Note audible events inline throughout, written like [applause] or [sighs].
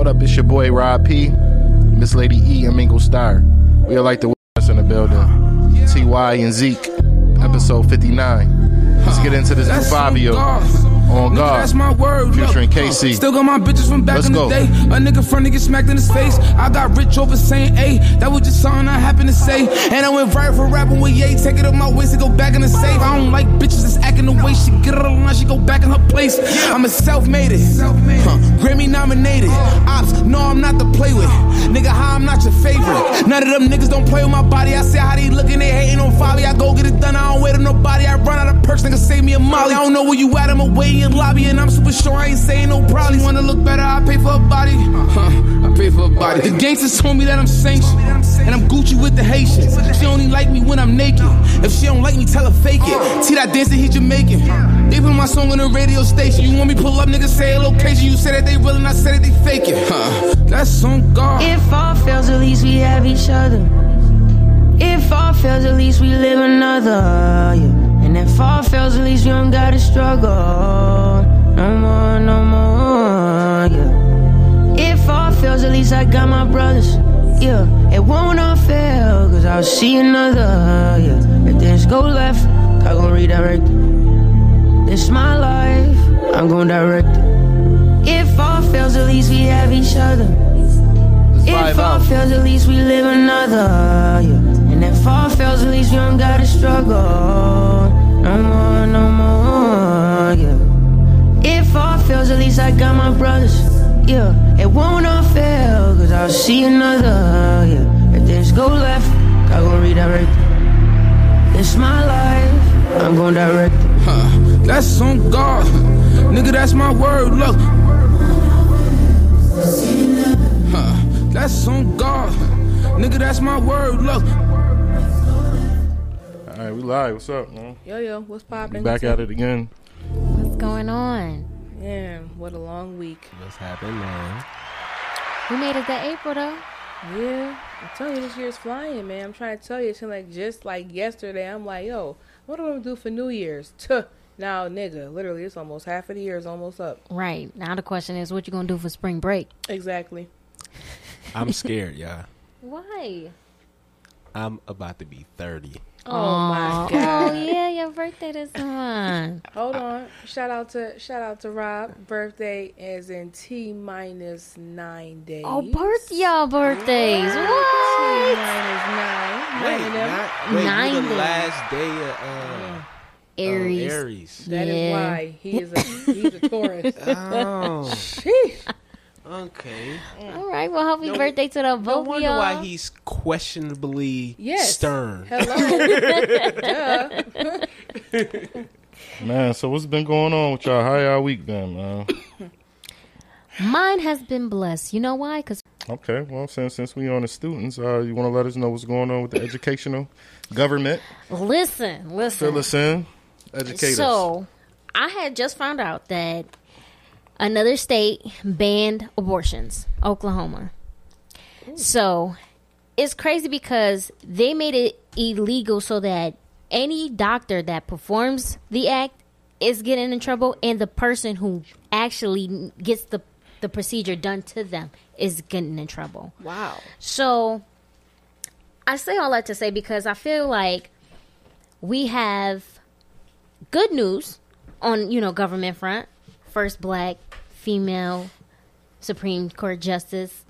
What up? It's your boy Rob P, Miss Lady E, and Mingle Star. We are like the us in the building. Ty and Zeke, episode 59. Let's get into this new Fabio on Nigga, guard. that's my word. Look, Featuring KC. Still got my bitches from back Let's in the go. day. A nigga front to get smacked in his face. I got rich over saying, hey, that was just something I happened to say. And I went right for rapping with Ye. Take it up my waist to go back in the safe. I don't like bitches that's acting the way she get on line. She go back in her place. I'm a self-made it. Huh. Grammy nominated. Uh. Ops, no, I'm not to play with. Nigga, how I'm not your favorite. None of them niggas don't play with my body. I see how they looking, they hating on Fabi. I go get it done, I don't wait on nobody. I run out of perks, nigga, save me a molly. I don't know where you at, I'm away in lobby, and I'm super sure I ain't saying no probably. Wanna look better, I pay for a body. Uh-huh, I pay for a body. The gangsters told me that I'm sanctioned, and I'm Gucci with the Haitians. She only like me when I'm naked. If she don't like me, tell her fake it. See that dancing, he Jamaican. They put my song on the radio station. You want me pull up, nigga, say a location. You said that they real and I said that they fake it. Huh. That's on God. If all fails, at least we have each other. If all fails, at least we live another. Yeah. And if all fails, at least we don't gotta struggle. No more, no more. Yeah. If all fails, at least I got my brothers. Yeah. It won't all fail, cause I'll see another. Yeah. If things go left, I gon' redirect. it. This my life, I'm gon' direct. it. If all fails, at least we have each other. If all fails, at least we live another. Yeah. And if all fails, at least we don't gotta struggle. No more, no more. Yeah. If fails, at least I got my brothers. Yeah. It won't all fail, cause I'll see another. Yeah. If things go left, I gon' redirect. it. It's my life, I'm gon' direct. it. Huh, that's on God. Nigga, that's my word. Look. Huh, that's on God. Nigga, that's my word. Look. All right, we live. What's up, man? Yo, yo, what's poppin'? Back at it again. What's going on? Man, what a long week. What's happening, man? We made it to April though. Yeah, I'm telling you, this year's flying, man. I'm trying to tell you, it's like just like yesterday. I'm like, yo, what am I gonna do for New Year's? [laughs] Tuh. Now, nigga, literally, it's almost half of the year is almost up. Right. Now the question is what you gonna do for spring break? Exactly. I'm scared, [laughs] y'all. Why? I'm about to be 30. Oh my god! Oh yeah, your birthday this month. [laughs] Hold on. Shout out to shout out to Rob. Birthday is in T minus nine days. Oh, birth y'all birthdays. T What? minus nine. Wait, Nine not, wait, Nine the days. last day of uh, Aries. Uh, Aries. That is Yeah. why he is a he's a [laughs] Taurus. Oh, [laughs] Sheesh. Okay. All right. Well, happy No- birthday to the No both of wonder y'all. why he's questionably Yes. stern. Hello. [laughs] [laughs] Duh. Man, so what's been going on with y'all? How y'all week been, man? [coughs] Mine has been blessed. You know why? Because Okay, well, since since we are on the students, uh, you want to let us know what's going on with the educational government? listen, listen. Fill us in, educate us. So, I had just found out that another state banned abortions, Oklahoma. So, it's crazy because they made it illegal so that any doctor that performs the act is getting in trouble and the person who actually gets the the procedure done to them is getting in trouble. Wow. So I say all that to say because I feel like we have good news on, you know, government front. First black female Supreme Court Justice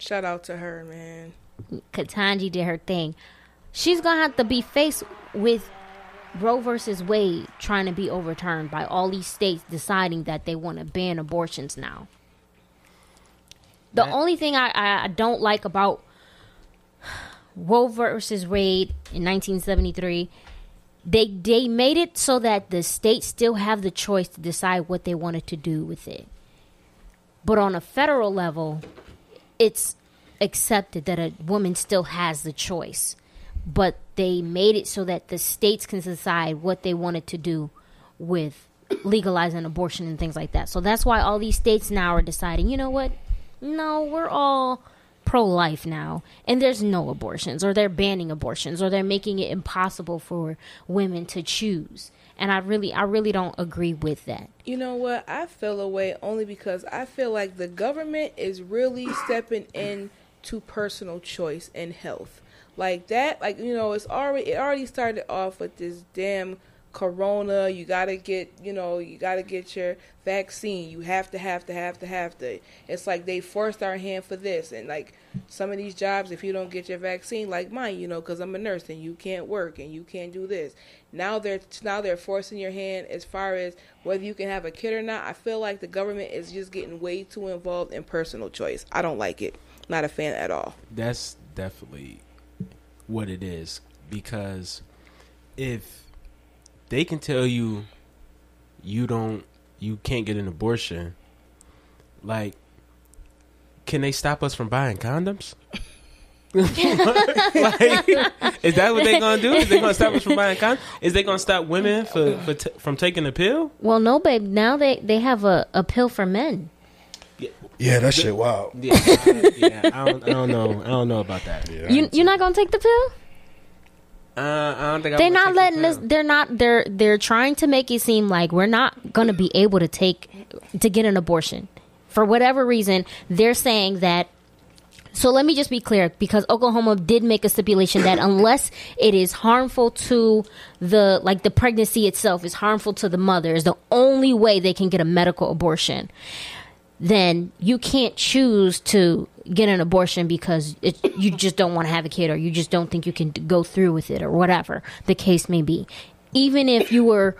Shout out to her, man. Ketanji did her thing. She's gonna have to be faced with Roe versus Wade trying to be overturned by all these states deciding that they want to ban abortions now. The That- only thing I, I, I don't like about Roe versus Wade in 1973, they they made it so that the states still have the choice to decide what they wanted to do with it. But on a federal level, it's accepted that a woman still has the choice. But they made it so that the states can decide what they wanted to do with legalizing abortion and things like that. So that's why all these states now are deciding, you know what? No, we're all pro life now. And there's no abortions, or they're banning abortions, or they're making it impossible for women to choose. and I really, I really don't agree with that. You know what? I feel away only because I feel like the government is really stepping in to personal choice and health. Like that, like you know, it's already it already started off with this damn corona. You gotta get, you know, you gotta get your vaccine. You have to, have to, have to, have to. It's like they forced our hand for this, and like some of these jobs, if you don't get your vaccine, like mine, you know, because I'm a nurse and you can't work and you can't do this. Now they're now they're forcing your hand as far as whether you can have a kid or not. I feel like the government is just getting way too involved in personal choice. I don't like it. Not a fan at all. That's definitely what it is because if they can tell you you don't you can't get an abortion like can they stop us from buying condoms [laughs] like, is that what they're gonna do? Is they gonna stop us from buying condoms? Is they gonna stop women for, for t- from taking a pill? Well, no, babe. Now they they have a, a pill for men. Yeah, that shit wild. Yeah, I, yeah. I don't, I don't know. I don't know about that. Yeah, You you're not gonna take the pill? Uh, I don't think They're not letting us. They're not. They're they're trying to make it seem like we're not gonna be able to take to get an abortion for whatever reason. They're saying that. So let me just be clear, because Oklahoma did make a stipulation that unless it is harmful to the like the pregnancy itself is harmful to the mother is the only way they can get a medical abortion. Then you can't choose to get an abortion because it, you just don't want to have a kid or you just don't think you can go through with it or whatever the case may be. Even if you were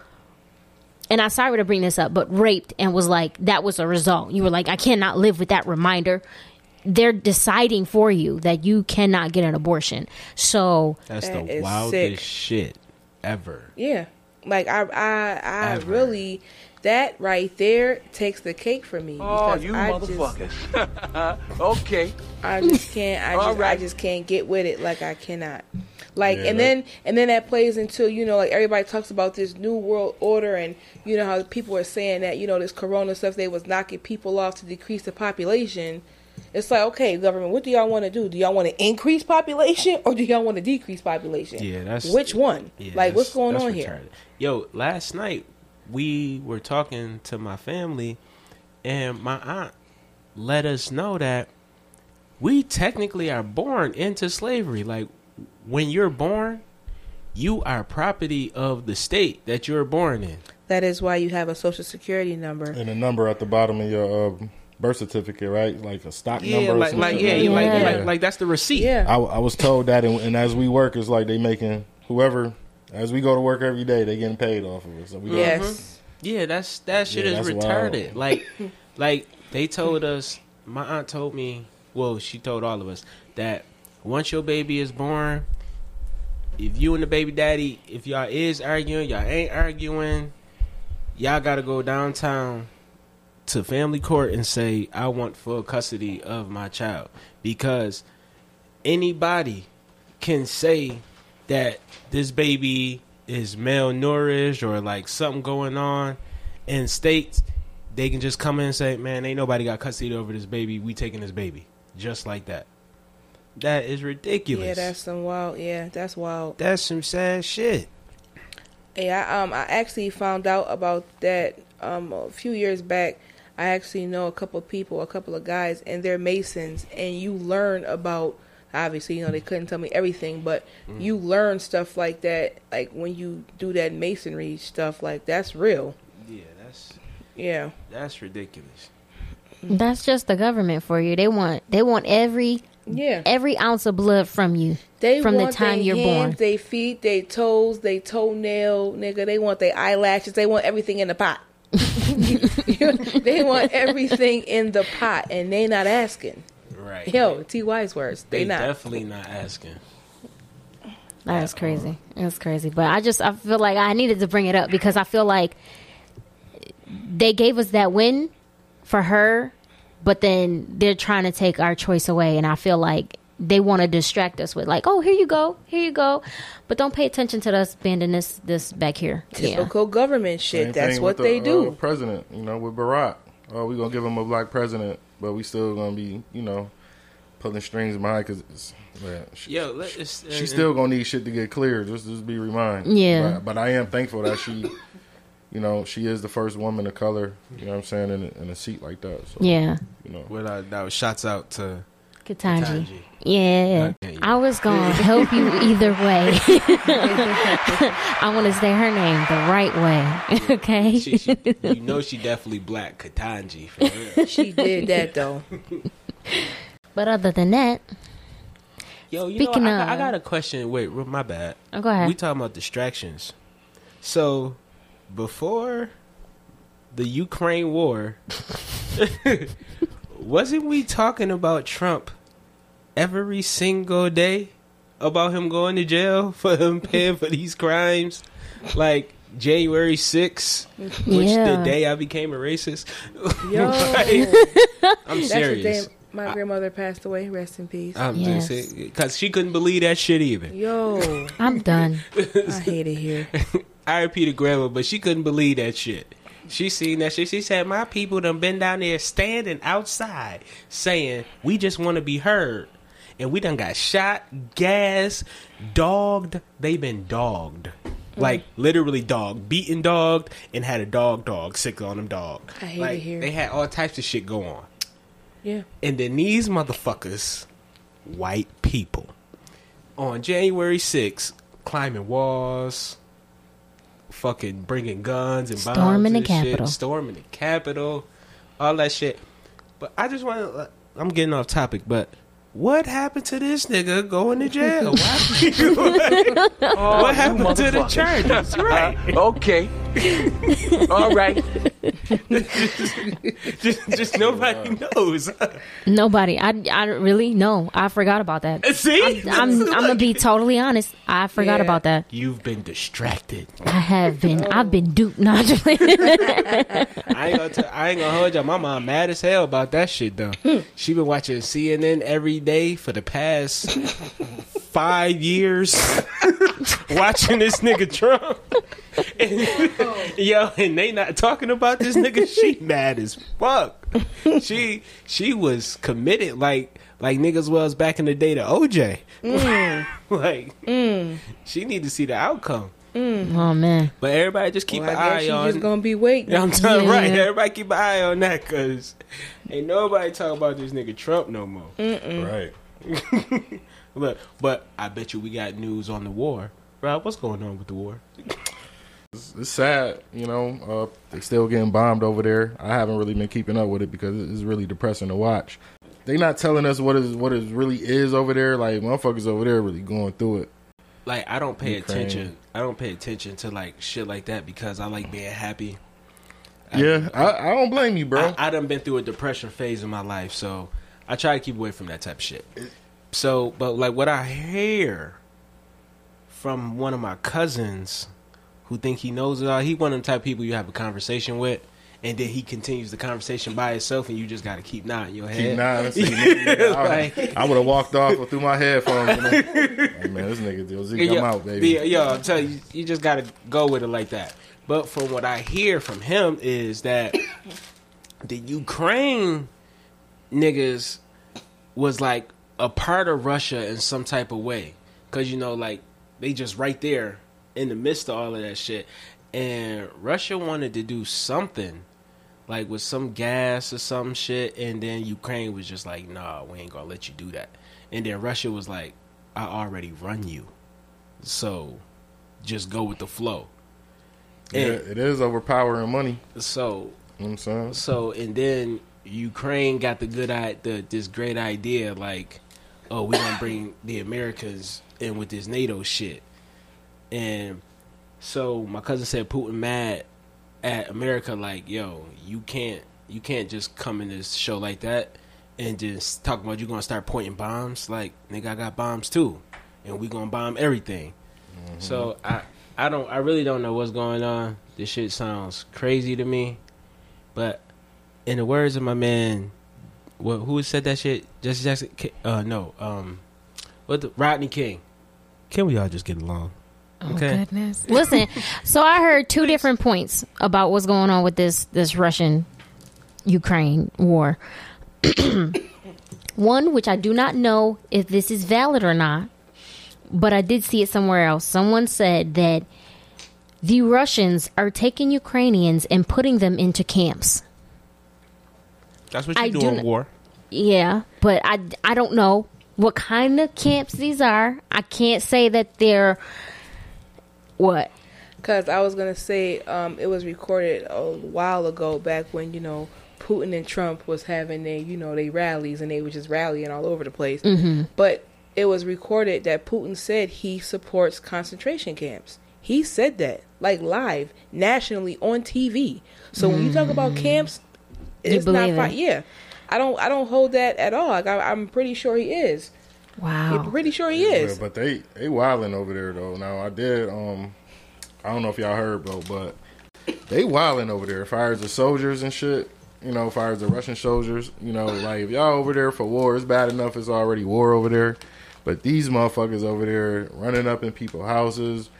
and I'm sorry to bring this up, but raped and was like that was a result. You were like, I cannot live with that reminder. They're deciding for you that you cannot get an abortion. So That's the is wildest sick. shit ever. Yeah. Like I I I Ever. really that right there takes the cake for me. Oh, because you I just- motherfuckers. [laughs] okay. I just can't. I [laughs] All just, I just can't get with it. Like I cannot. Like Yeah, and that- then and then that plays into you know like everybody talks about this new world order and you know how people are saying that you know this corona stuff they was knocking people off to decrease the population. It's like okay, government, what do y'all want to do? Do y'all want to increase population or do y'all want to decrease population? Yeah, that's which one? Yeah, like what's going on retarded. here? Yo, last night we were talking to my family, and my aunt let us know that we technically are born into slavery. Like when you're born, you are property of the state that you're born in. That is why you have a social security number. And a number at the bottom of your um, birth certificate, right? Like a stock Yeah, number. or like some like shit yeah, like you like. Yeah. like like that's the receipt. Yeah. I, I was told that, and, and as we work, it's like they making whoever as we go to work every day, they getting paid off of it. So we yes. Mm-hmm. Yeah, that's that shit Yeah, is that's retarded. wild. [laughs] Like, like they told us. My aunt told me. Well, she told all of us that once your baby is born, if you and the baby daddy, if y'all is arguing, y'all ain't arguing, y'all gotta go downtown to family court and say, "I want full custody of my child," because anybody can say that this baby is malnourished or like something going on in states they can just come in and say man ain't nobody got custody over this baby we taking this baby just like that that is ridiculous Yeah, that's some wild. Yeah, that's wild. that's some sad shit Yeah, I, um, I actually found out about that um a few years back. I actually know a couple of people, a couple of guys, and they're Masons, and you learn about. Obviously, you know they couldn't tell me everything, but mm. you learn stuff like that, like when you do that masonry stuff. Like that's real. yeah that's Yeah, that's ridiculous that's just the government for you. They want they want every yeah. every ounce of blood from you They from the time you're hands, born. They feet, they toes, they toenail, nigga. They want their eyelashes. They want everything in the pot. [laughs] [laughs] they want everything in the pot, and they not asking. Right Yo, T. Y's words. They, they not. definitely not asking That's crazy. That's crazy. But I just I feel like I needed to bring it up because I feel like they gave us that win for her, but then they're trying to take our choice away and I feel like they want to distract us with like, "Oh, here you go. Here you go." But don't pay attention to us banding this this back here. Yeah. Typical government shit. Same That's what with the, they do. Uh, president, you know, with Barack. Oh, we gonna give him a black president, but we still gonna be, you know, pulling strings behind because yeah, she, Yo, let, it's, uh, she's still gonna need shit to get clear. Just just be reminded. Yeah. But, but I am thankful that she, [laughs] you know, she is the first woman of color. You know what I'm saying in a, in a seat like that. So Yeah. you know, Without doubt, shouts out to Ketanji. Ketanji. Yeah. Okay, yeah. I was going [laughs] to help you either way. [laughs] I want to say her name the right way. okay? She, she, you know she definitely black Ketanji for real. She did that though. But other than that, Yo, you Speaking know, I, got- I got a question. Wait, my bad. oh, go ahead. We talking about distractions. So, before the Ukraine war, [laughs] wasn't we talking about Trump every single day about him going to jail for him [laughs] paying for these crimes? Like January 6th, which Yeah. the day I became a racist. [laughs] Yo, I'm that's the serious. Day my grandmother passed away. Rest in peace. I'm Yes. just because she couldn't believe that shit even. Yo, [laughs] I'm done. I hate it here. [laughs] I repeated grandma, but she couldn't believe that shit. She seen that shit. She said, "My people done been down there standing outside saying we just want to be heard, and we done got shot, gas, dogged. They been dogged, mm. like literally dogged, beaten dogged, and had a dog dog sick on them dog. I hate like, it here. They had all types of shit go on, Yeah. and then these motherfuckers, white people, on January 6th, climbing walls, fucking bringing guns and bombs Storming the and shit, Capitol. storming the Capitol, all that shit. But I just want to. I'm getting off topic, but what happened to this nigga going to jail? [laughs] Why- [laughs] Oh, what happened to the motherfucker. charges? Right. [laughs] Okay. All right. [laughs] just, just nobody knows. Nobody. I, I really no. I forgot about that. Uh, see, I'm [laughs] I'm gonna be totally honest. I forgot Yeah. about that. You've been distracted. I have been. I've been duped. Not just [laughs] I ain't gonna. T- I ain't gonna hold you. My mom mad as hell about that shit though. Hmm. she been watching CNN every day for the past five years, [laughs] watching this nigga Trump. And, yo, and they not talking about this nigga. She [laughs] mad as fuck. She she was committed like like niggas was back in the day to OJ. Mm. [laughs] like mm. she need to see the outcome. Mm. oh man. But everybody just keep Well, an I eye on. just gonna be waiting. I'm telling Yeah. right. Everybody keep an eye on that because ain't nobody talking about this nigga Trump no more. right? Look, but I bet you we got news on the war. Rob, what's going on with the war? It's, it's sad, you know. Uh, they still getting bombed over there. I haven't really been keeping up with it because it's really depressing to watch. They're not telling us what is what it really is over there. Like motherfuckers over there really going through it. Like, I don't pay Ukraine. attention. I don't pay attention to like shit like that because I like being happy. I- Yeah, I, I don't blame you, bro. I, I done been through a depression phase in my life, so I try to keep away from that type of shit. So, but like what I hear from one of my cousins who think he knows it all, he one of the type of people you have a conversation with, and then he continues the conversation by himself, and you just got to keep nodding your head. Keep nodding. [laughs] See, [laughs] nigga, Like- [laughs] I, would have walked off or through my headphones. You know? Hey, man, this nigga, Zeke, yo, out, baby. the- yo, I'm telling you, you just gotta go with it like that. But from what I hear from him is that [coughs] the Ukraine niggas was like a part of Russia in some type of way, because you know, like they just right there in the midst of all of that shit, and Russia wanted to do something. Like with some gas or some shit, and then Ukraine was just like, "Nah, we ain't gonna let you do that." And then Russia was like, "I already run you, so just go with the flow." yeah, it is overpowering money. so, You know what I'm saying? so, and then Ukraine got the good the this great idea, like, "Oh, we gonna bring the Americans in with this NATO shit," and so my cousin said Putin mad at America, like, "Yo, you can't, you can't just come in this show like that." And just talk about you gonna start pointing bombs, like nigga, I got bombs too, and we gonna bomb everything. Mm-hmm. So I I don't I really don't know what's going on. This shit sounds crazy to me. But in the words of my man what who said that shit? Jesse Jackson Ki- uh no, um what the Rodney King. Can we all just get along? Okay. Oh, goodness. [laughs] Listen, so I heard two different points about what's going on with this this Russian Ukraine war. [clears throat] One, which I do not know if this is valid or not, but I did see it somewhere else. Someone said that the Russians are taking Ukrainians and putting them into camps. That's what you I do do in not- war. Yeah, but I, I don't know what kind of camps these are. I can't say that they're what. Because I was gonna say, um, it was recorded a while ago, back when you know Putin and Trump was having their, you know, they rallies and they were just rallying all over the place. Mm-hmm. But it was recorded that Putin said he supports concentration camps. He said that, like live, nationally on TV. So when you talk about camps, Mm. You it's not believe fine. it? Yeah, I don't, I don't hold that at all. Like I, I'm pretty sure he is. Wow. I'm pretty sure he Yeah, is. but they they wilding over there though. Now I did um I don't know if y'all heard though, but they wilding over there. Fires the soldiers and shit. You know, fires the Russian soldiers. You know, like if y'all over there for war, it's bad enough. It's already war over there. But these motherfuckers over there running up in people's houses,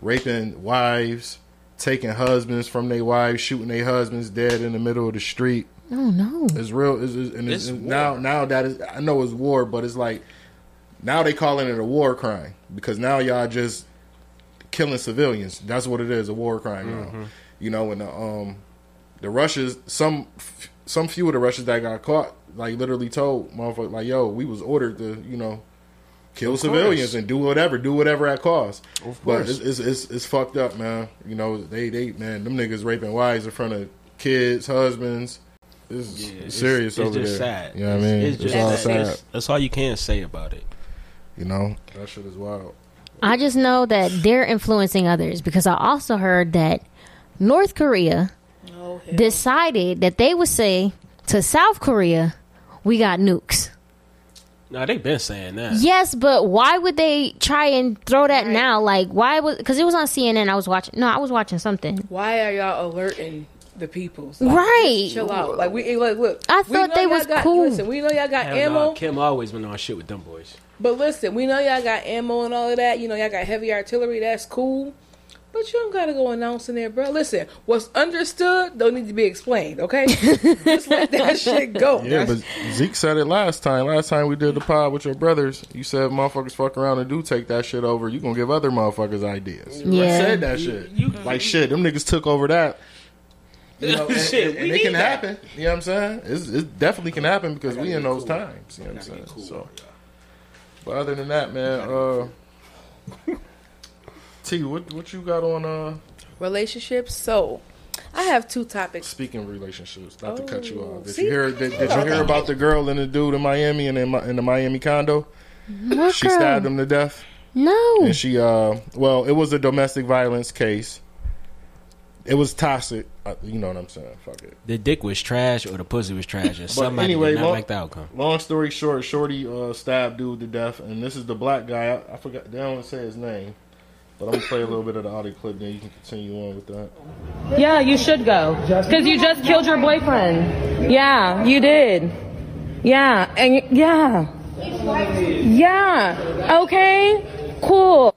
raping wives, taking husbands from their wives, shooting their husbands dead in the middle of the street. oh no. It's real. It's, it's, and it's, It's now, now that is, I know it's war, but it's like now they calling it a war crime because now y'all just killing civilians. That's what it is, a war crime now. You know, and the um the Russians, some some few of the Russians that got caught, like literally told motherfucker, like, yo, we was ordered to, you know. Kill civilians and do whatever, do whatever at cost. Of But course. it's, it's it's it's fucked up, man. You know they they man them niggas raping wives in front of kids, husbands. It's Yeah, serious it's over just there. sad. You know what I mean? It's, It's, just all sad. sad. That's, that's all you can say about it. You know that shit is wild. I just know that they're influencing others because I also heard that North Korea Oh, decided that they would say to South Korea, "We got nukes." No, they've been saying that. Yes, but why would they try and throw that now? Like, why was? Because it was on CNN. I was watching. No, I was watching something. Why are y'all alerting the people? Right. chill out. Like we like look. I thought they was got, cool. Listen, we know y'all got Hell ammo, nah, Kim always been on shit with them boys. but listen, we know y'all got ammo and all of that. You know y'all got heavy artillery. That's cool. But you don't gotta go announcing there, bro. Listen, what's understood don't need to be explained, okay? [laughs] Just let that shit go. Yeah, That's- but Zeke said it last time. Last time we did the pod with your brothers, you said motherfuckers fuck around and do take that shit over. You gonna give other motherfuckers ideas. You Yeah. said that shit. You like shit, them niggas took over that. [laughs] You know, and, Shit, and- we and it can that. happen. You know what I'm saying? It's, it definitely can happen because we in those times. You know what I'm saying? So, but other than that, man, uh, [laughs] T, what what you got on? uh relationships. So, I have two topics. Speaking of relationships, not to cut you Oh, off. Did see? you hear? Did, did you hear about the girl and the dude in Miami and in, in the Miami condo? What She girl? stabbed him to death, No. and she uh, well, it was a domestic violence case. It was toxic. Uh, you know what I'm saying? Fuck it. The dick was trash or the pussy was trash, and somebody anyway, did not long- like the outcome. Long story short, Shorty uh, stabbed dude to death, and this is the black guy. I, I forgot. They don't say his name, but I'm gonna play a little bit of the audio clip. Then you can continue on with that. Yeah, you should go. Because you just killed your boyfriend. Yeah, you did. Yeah, and yeah. Yeah. Okay. Cool.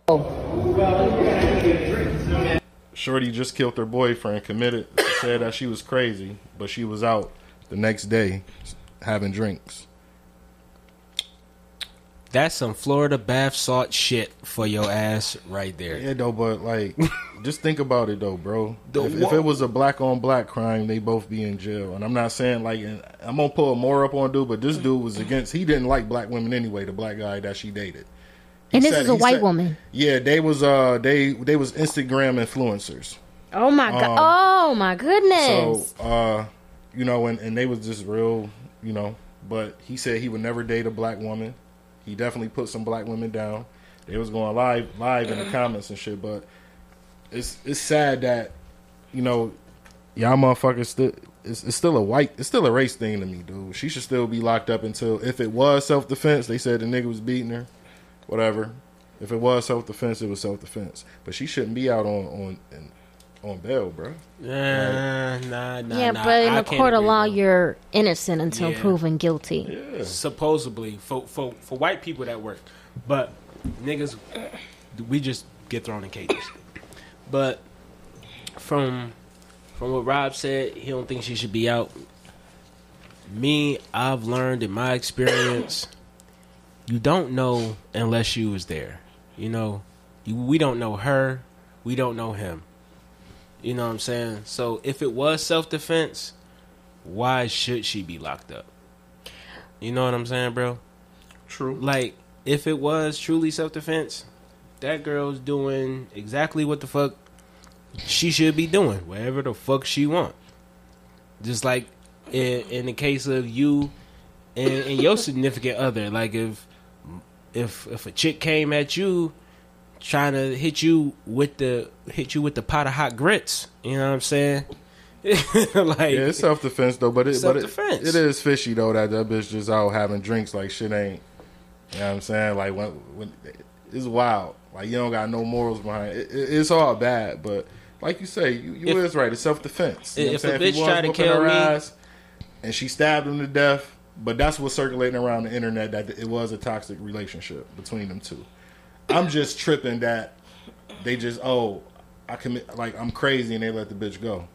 Shorty just killed her boyfriend, committed, said that she was crazy, but she was out the next day having drinks. That's some Florida bath salt shit for your ass right there. Yeah, though, but like, [laughs] just think about it though, bro. The If, if it was a black on black crime, they both be in jail. And I'm not saying like, I'm gonna pull more up on dude, but this dude was against. He didn't like black women anyway. The black guy that she dated. He and this said- is a white said- woman. Yeah, they was uh they they was Instagram influencers. Oh my god. Um, oh my goodness! So, uh, you know, and, and they was just real, you know. But he said he would never date a black woman. He definitely put some black women down. They was going live, live in the mm-hmm. comments and shit. But it's it's sad that you know y'all motherfuckers still. It's, it's still a white. It's still a race thing to me, dude. She should still be locked up until if it was self defense. They said the nigga was beating her, whatever. If it was self defense, it was self defense. But she shouldn't be out on on on bail, bro. Nah, nah, nah. yeah, nah. but in I a court of law, you're innocent until Yeah. proven guilty. Yeah. supposedly for for for white people that work, but niggas, we just get thrown in cages. But from from what Rob said, he don't think she should be out. me, I've learned in my experience, [coughs] you don't know unless you was there. You know, you, we don't know her, we don't know him. You know what I'm saying? So if it was self defense, why should she be locked up? You know what I'm saying, bro? True. Like, if it was truly self defense, that girl's doing exactly what the fuck she should be doing, whatever the fuck she want. Just like in, in the case of you and, and your significant other, like if if if a chick came at you trying to hit you with the hit you with the pot of hot grits, you know what I'm saying? [laughs] like Yeah, it's self defense though, but it but it, it is fishy though that that bitch just out having drinks like shit ain't. You know what I'm saying? Like when when it's wild. Like you don't got no morals behind it. it it's all bad, but like you say, you, you If- is right. It's self defense. You know if what I'm a saying? bitch try to kill her me- ass and she stabbed him to death, but that's what's circulating around the internet that it was a toxic relationship between them two. I'm just tripping that they just oh I commit like I'm crazy and they let the bitch go.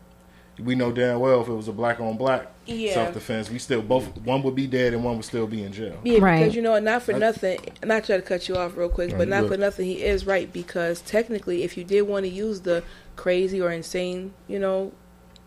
We know damn well if it was a black on black Yeah. self defense, we still both one would be dead and one would still be in jail. Yeah, Right. because you know, not for nothing. Not try to cut you off real quick, No, but not good. for nothing. He is right because technically, if you did want to use the crazy or insane, you know,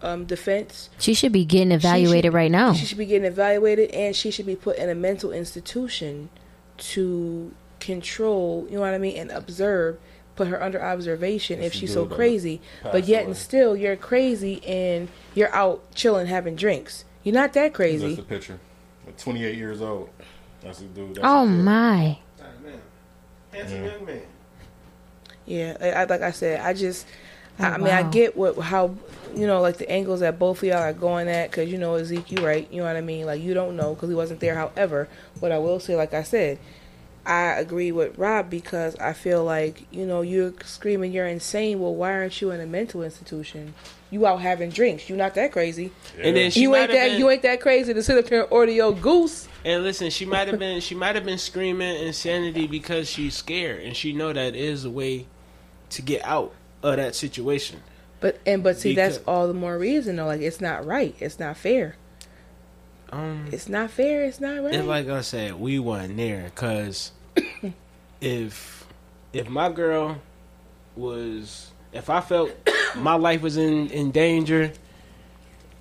um, defense, She should be getting evaluated should- right now. she should be getting evaluated, and she should be put in a mental institution to control. You know what I mean, and observe. Put her under observation if she she's so crazy. But yet away. and still, you're crazy and you're out chilling, having drinks. You're not that crazy. That's crazy. the picture. At 28 years old. That's the dude. That's Oh the kid. my. handsome young man. Yeah, I, I- like I said, I just, I, oh, I mean, I get what how you know like the angles that both of y'all are going at because you know Zeke, you right, you know what I mean. Like you don't know because he wasn't there. However, what I will say, like I said, I agree with Rob because I feel like you know you're screaming you're insane. Well, why aren't you in a mental institution? You out having drinks. You not that crazy. And then she you ain't that been, you ain't that crazy to sit up here and order your goose. And listen, she might have been she might have been screaming insanity because she's scared and she know that is a way to get out of that situation. But and but see that's all the more reason though. Like it's not right. It's not fair. Um, It's not fair. It's not right. and like I said, we wasn't there because [coughs] if if my girl was if I felt [coughs] my life was in in danger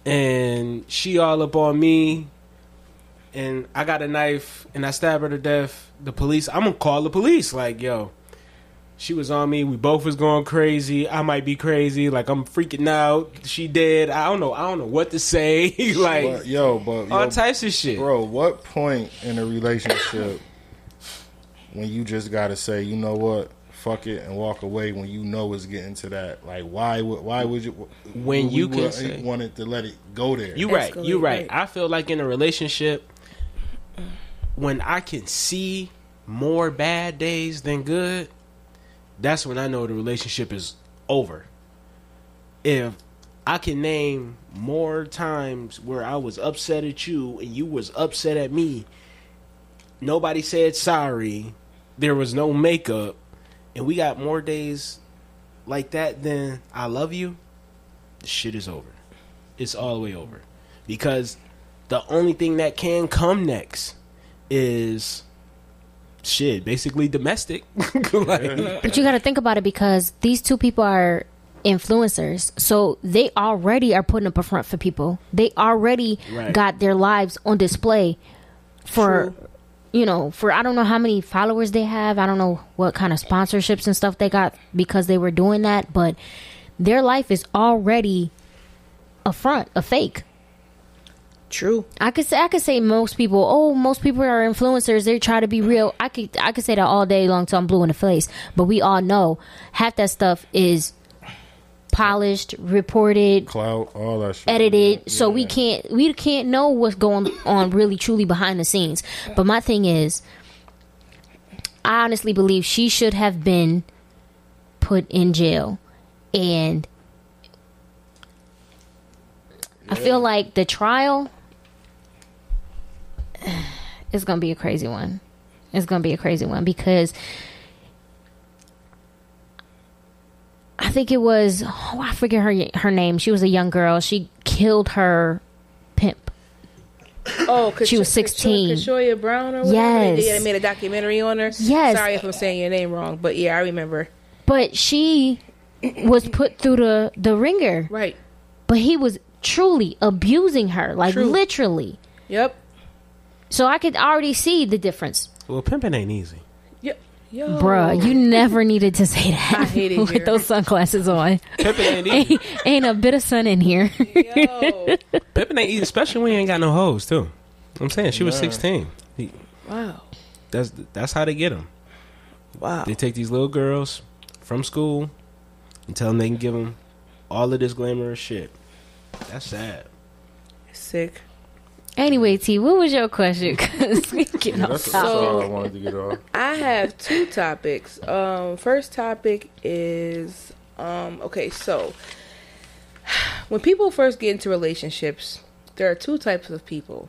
and she all up on me and I got a knife and I stab her to death, the police I'm gonna call the police like yo. She was on me. We both was going crazy. I might be crazy. Like I'm freaking out. She dead. I don't know. I don't know what to say. [laughs] like But, yo, but all yo, types of shit. bro, what point in a relationship when you just gotta say, you know what, fuck it, and walk away when you know it's getting to that? Like, why would why would you When you can would- say- wanted to let it go there? You right. You Escalate, right. right. I feel like in a relationship, when I can see more bad days than good, that's when I know the relationship is over. If I can name more times where I was upset at you and you was upset at me, nobody said sorry, there was no makeup, and we got more days like that than I love you, the shit is over. It's all the way over. Because the only thing that can come next is shit, basically domestic. [laughs] like, But you got to think about it because these two people are influencers. So they already are putting up a front for people. They already Right. got their lives on display for you know, for I don't know how many followers they have. I don't know what kind of sponsorships and stuff they got because they were doing that, but their life is already a front, a fake. True. I could say I could say most people. Oh, most people are influencers. They try to be real. I could I could say that all day long till I'm blue in the face. But we all know half that stuff is polished, reported, Clout, all that shit. edited. So we can't we can't know what's going on really truly behind the scenes. But my thing is, I honestly believe she should have been put in jail, and I feel like the trial [sighs] is gonna be a crazy one. It's gonna be a crazy one because I think it was oh I forget her her name. She was a young girl. She killed her pimp. Oh, because She was 16. Kashoya Brown or whatever. They, Yes. they made a documentary on her. Yes. Sorry if I'm saying your name wrong, but yeah, I remember. But she was put through the the ringer. Right. But he was truly abusing her, like True. literally. Yep. So I could already see the difference. Well, pimping ain't easy. Yep. Yo. Bruh, you never needed to say that [laughs] I hate it with here. those sunglasses on. Pimping ain't [laughs] easy. ain't, ain't a bit of sun in here. Yo. [laughs] pimping ain't easy, especially when you ain't got no hoes too. I'm saying she was 16. He- wow. That's that's how they get them. Wow. They take these little girls from school and tell them they can give them all of this glamorous shit. That's sad. Sick. Anyway, T, what was your question? [laughs] Because we get Yeah, off that's, that's all I wanted to get off. I have two topics. Um, first topic is um, okay. So when people first get into relationships, there are two types of people.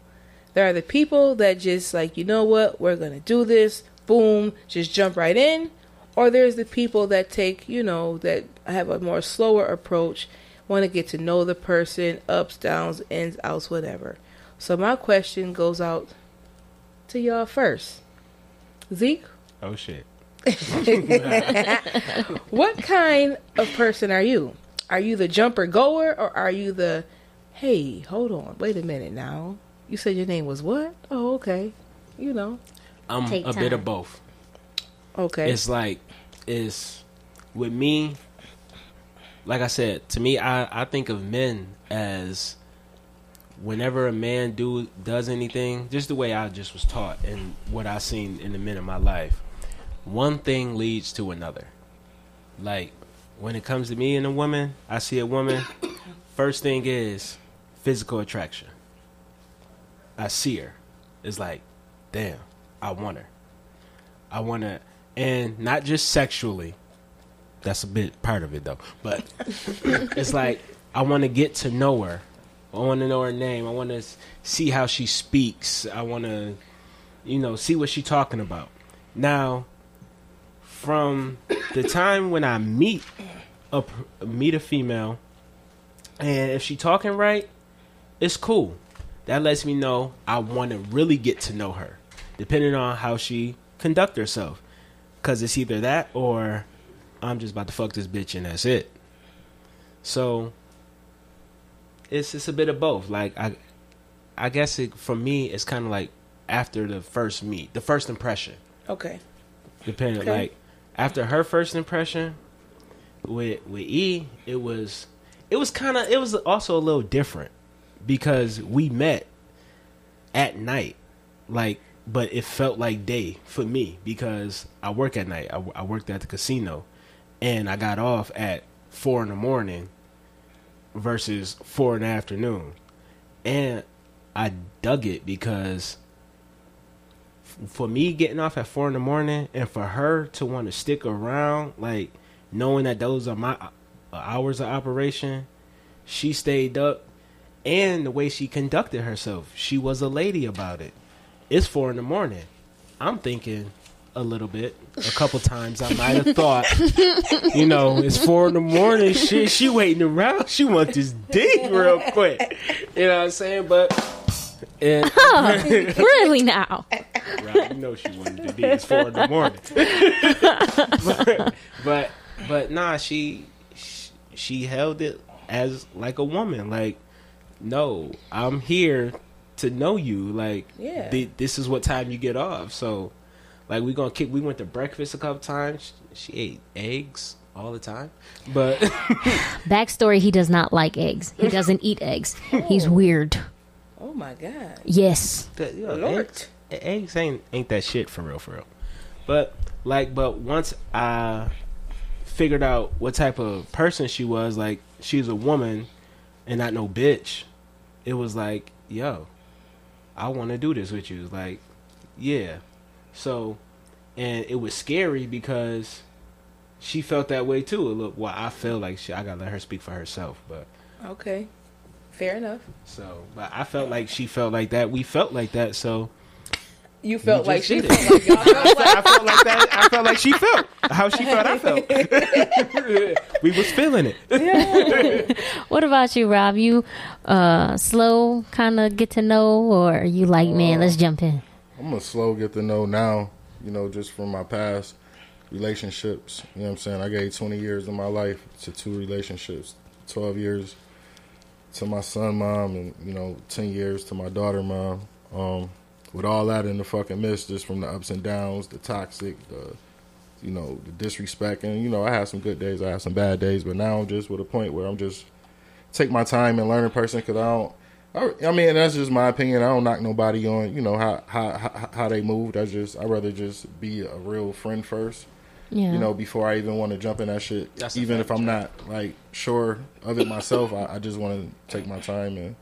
There are the people that just like, you know what, we're gonna do this, boom, just jump right in. Or there's the people that take, you know, that have a more slower approach, want to get to know the person, ups, downs, ins, outs, whatever. So my question goes out to y'all first. Zeke, Oh shit. [laughs] what kind of person are you? Are you the jumper goer or are you the hey, hold on, wait a minute now. You said your name was what? Oh, okay. You know. I'm Take a bit of both. Okay. It's like it's with me. Like I said, to me, I I think of men as whenever a man do does anything, just the way I just was taught and what I seen in the men of my life. One thing leads to another. Like when it comes to me and a woman, I see a woman. [coughs] First thing is physical attraction. I see her. It's like, damn, I want her. I want to, and not just sexually. That's a bit part of it though. But [laughs] it's like I want to get to know her. I want to know her name. I want to see how she speaks. I want to, you know, see what she's talking about. Now, from the time when I meet a meet a female, and if she talking right, it's cool. That lets me know I want to really get to know her, depending on how she conduct herself. Cause it's either that or I'm just about to fuck this bitch and that's it. So it's it's a bit of both. Like I, I guess it for me it's kind of like after the first meet, the first impression. okay. Depending Okay. like after her first impression with with E, it was it was kind of it was also a little different because we met at night, like but it felt like day for me because I work at night. I, I worked at the casino, and I got off at four in the morning versus four in the afternoon, and I dug it because for me getting off at four in the morning and for her to want to stick around, like knowing that those are my uh, hours of operation, she stayed up. And the way she conducted herself, she was a lady about it. It's four in the morning. I'm thinking a little bit. A couple times I might have thought, you know, it's four in the morning. Shit, she waiting around. She want this dick real quick. You know what I'm saying? But and [laughs] really now? Right, you know she wanted to be. It's four in the morning. [laughs] but, but but nah, she she- she held it as like a woman. Like, no, I'm here to know you. Like, Yeah. thi- this is what time you get off. So, like, we gonna kick. We went to breakfast a couple times. She ate eggs all the time, but [laughs] Backstory: He does not like eggs. He doesn't eat eggs. He's oh. weird. Oh my god. Yes. the, you know, Lord. eggs, eggs ain't ain't that shit for real, for real. But like, but once I figured out what type of person she was, like she's a woman and not no bitch, it was like, yo, I want to do this with you. Like, yeah. So, and it was scary because she felt that way too. Look, well, I feel like she, I gotta let her speak for herself, but. Okay. Fair enough. So, but I felt like she felt like that. We felt like that. So, You felt like she did felt like y'all felt [laughs] like I felt like that. I felt like she felt how she felt. I felt. [laughs] [laughs] we was feeling it. What about you, Rob? You uh slow kind of get to know, or are you like, man, let's jump in? I'm a slow get to know now, you know, just from my past relationships. You know what I'm saying? I gave 20 years of my life to two relationships, 12 years to my son mom, and, you know, 10 years to my daughter mom. Um, with all that in the fucking midst, just from the ups and downs, the toxic, the, you know, the disrespect. And, you know, I had some good days, I had some bad days, but now I'm just with a point where I'm just take my time and learn a person because I don't. I, I mean, that's just my opinion. I don't knock nobody on, you know, how how how, how they moved. I just I rather just be a real friend first, Yeah, you know, before I even want to jump in that shit. That's even if I'm Jack. not like sure of it myself, I, I just want to take my time and,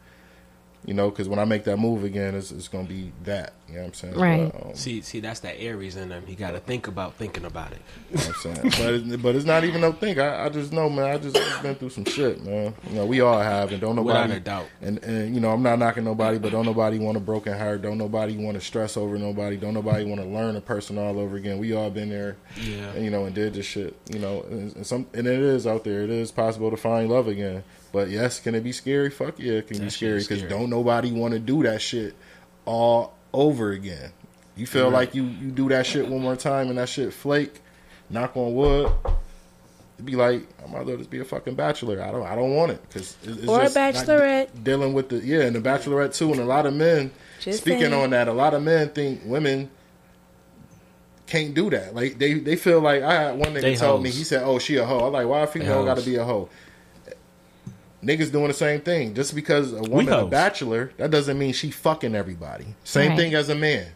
you know, because when I make that move again, it's, it's gonna be that. You know what I'm saying? Right. But, um, See, see, that's that Aries in them. You got to think about thinking about it. You know what I'm saying? but, it, but it's not even no thing. I, I just know, man. I just I've been through some shit, man. You know, we all have, and don't nobody. Without a doubt. And and you know, I'm not knocking nobody, but don't nobody want a broken heart. Don't nobody want to stress over nobody. Don't nobody want to learn a person all over again. We all been there, Yeah. and, you know, and did this shit. You know, and, and some and it is out there. It is possible to find love again. But yes, can it be scary? Fuck yeah, it can be That shit scary because don't nobody want to do that shit all over again. You feel like you you do that shit one more time and that shit flake. Knock on wood. It'd be like I might as well just be a fucking bachelor. I don't I don't want it because it's Or a just not bachelorette. de- dealing with the yeah and the bachelorette too. And a lot of men Just speaking saying. on that. A lot of men think women can't do that. Like they they feel like I had one nigga They told me he said, "Oh, she a hoe." I'm like, why a female They got to be a hoe? Niggas doing the same thing. Just because a woman a bachelor, that doesn't mean she fucking everybody. Same Right. thing as a man.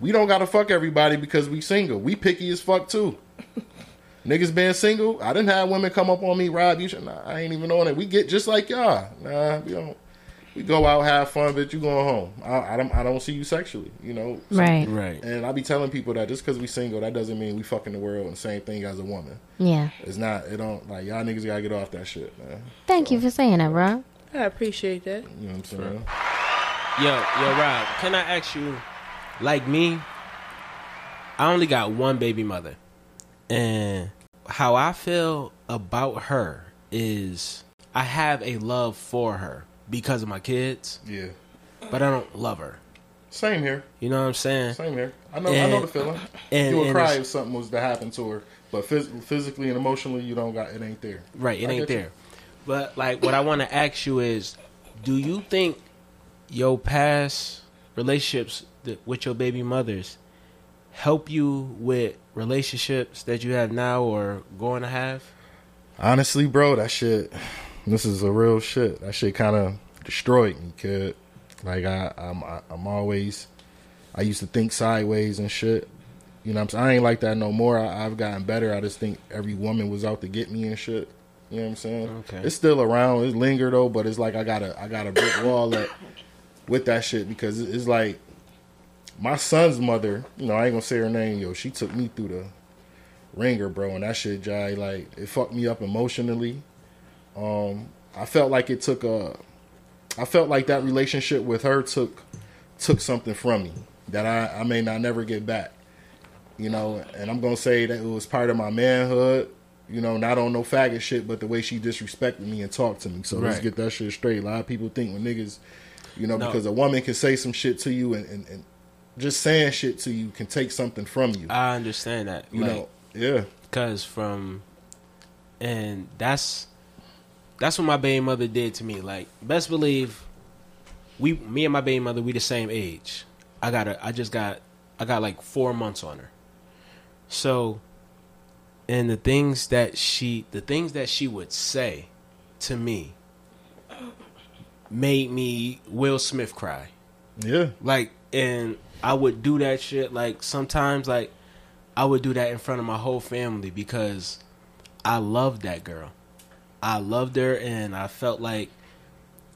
We don't gotta fuck everybody because we single. We picky as fuck too. [laughs] Niggas being single, I didn't have women come up on me, Rob. You should. Nah, I ain't even on it. We get just like y'all. Nah, we don't. We go out, have fun, but you going home. I, I don't. I don't see you sexually. You know. So- right, Right. And I be telling people that just because we single, that doesn't mean we fucking the world. And same thing as a woman. yeah. It's not. It don't like y'all niggas gotta get off that shit, man. Thank you for saying that, Rob. I appreciate that. You know what I'm saying? Yo, yo, Rob, can I ask you, like me, I only got one baby mother. And how I feel about her is I have a love for her because of my kids, Yeah. but I don't love her. Same here. You know what I'm saying? Same here. I know. I know the feeling. and- you would and cry if something was to happen to her, but phys- physically and emotionally, you don't got it. Ain't there. Right, it I ain't get you. there. But like what I want to ask you is, do you think your past relationships with your baby mothers help you with relationships that you have now or going to have? Honestly, bro, that shit. This is a real shit. That shit kind of destroyed me, kid. Like I, I'm, I, I'm always. I used to think sideways and shit. You know, what I'm saying I ain't like that no more. I, I've gotten better. I just think every woman was out to get me and shit. You know what I'm saying? Okay. It's still around. It's lingered though, but it's like I got a, I got a brick wall that with that shit because it's like my son's mother. You know, I ain't gonna say her name, yo. She took me through the ringer, bro, and that shit, Jai, like it fucked me up emotionally. Um, I felt like it took a, I felt like that relationship with her took took something from me that I, I may not never get back. You know, and I'm gonna say that it was part of my manhood. You know, not on no faggot shit, but the way she disrespected me and talked to me. So let's get that shit straight. A lot of people think when niggas, you know, No. because a woman can say some shit to you and, and, and just saying shit to you can take something from you. I understand that. you like, know, yeah. Cause from, and that's that's what my baby mother did to me. Like, best believe, we, me and my baby mother, we the same age. I got a, I just got, I got like four months on her. So, and the things that she, the things that she would say to me, made me Will Smith cry. Yeah. Like, and I would do that shit. Like sometimes, like I would do that in front of my whole family because I loved that girl. I loved her, and I felt like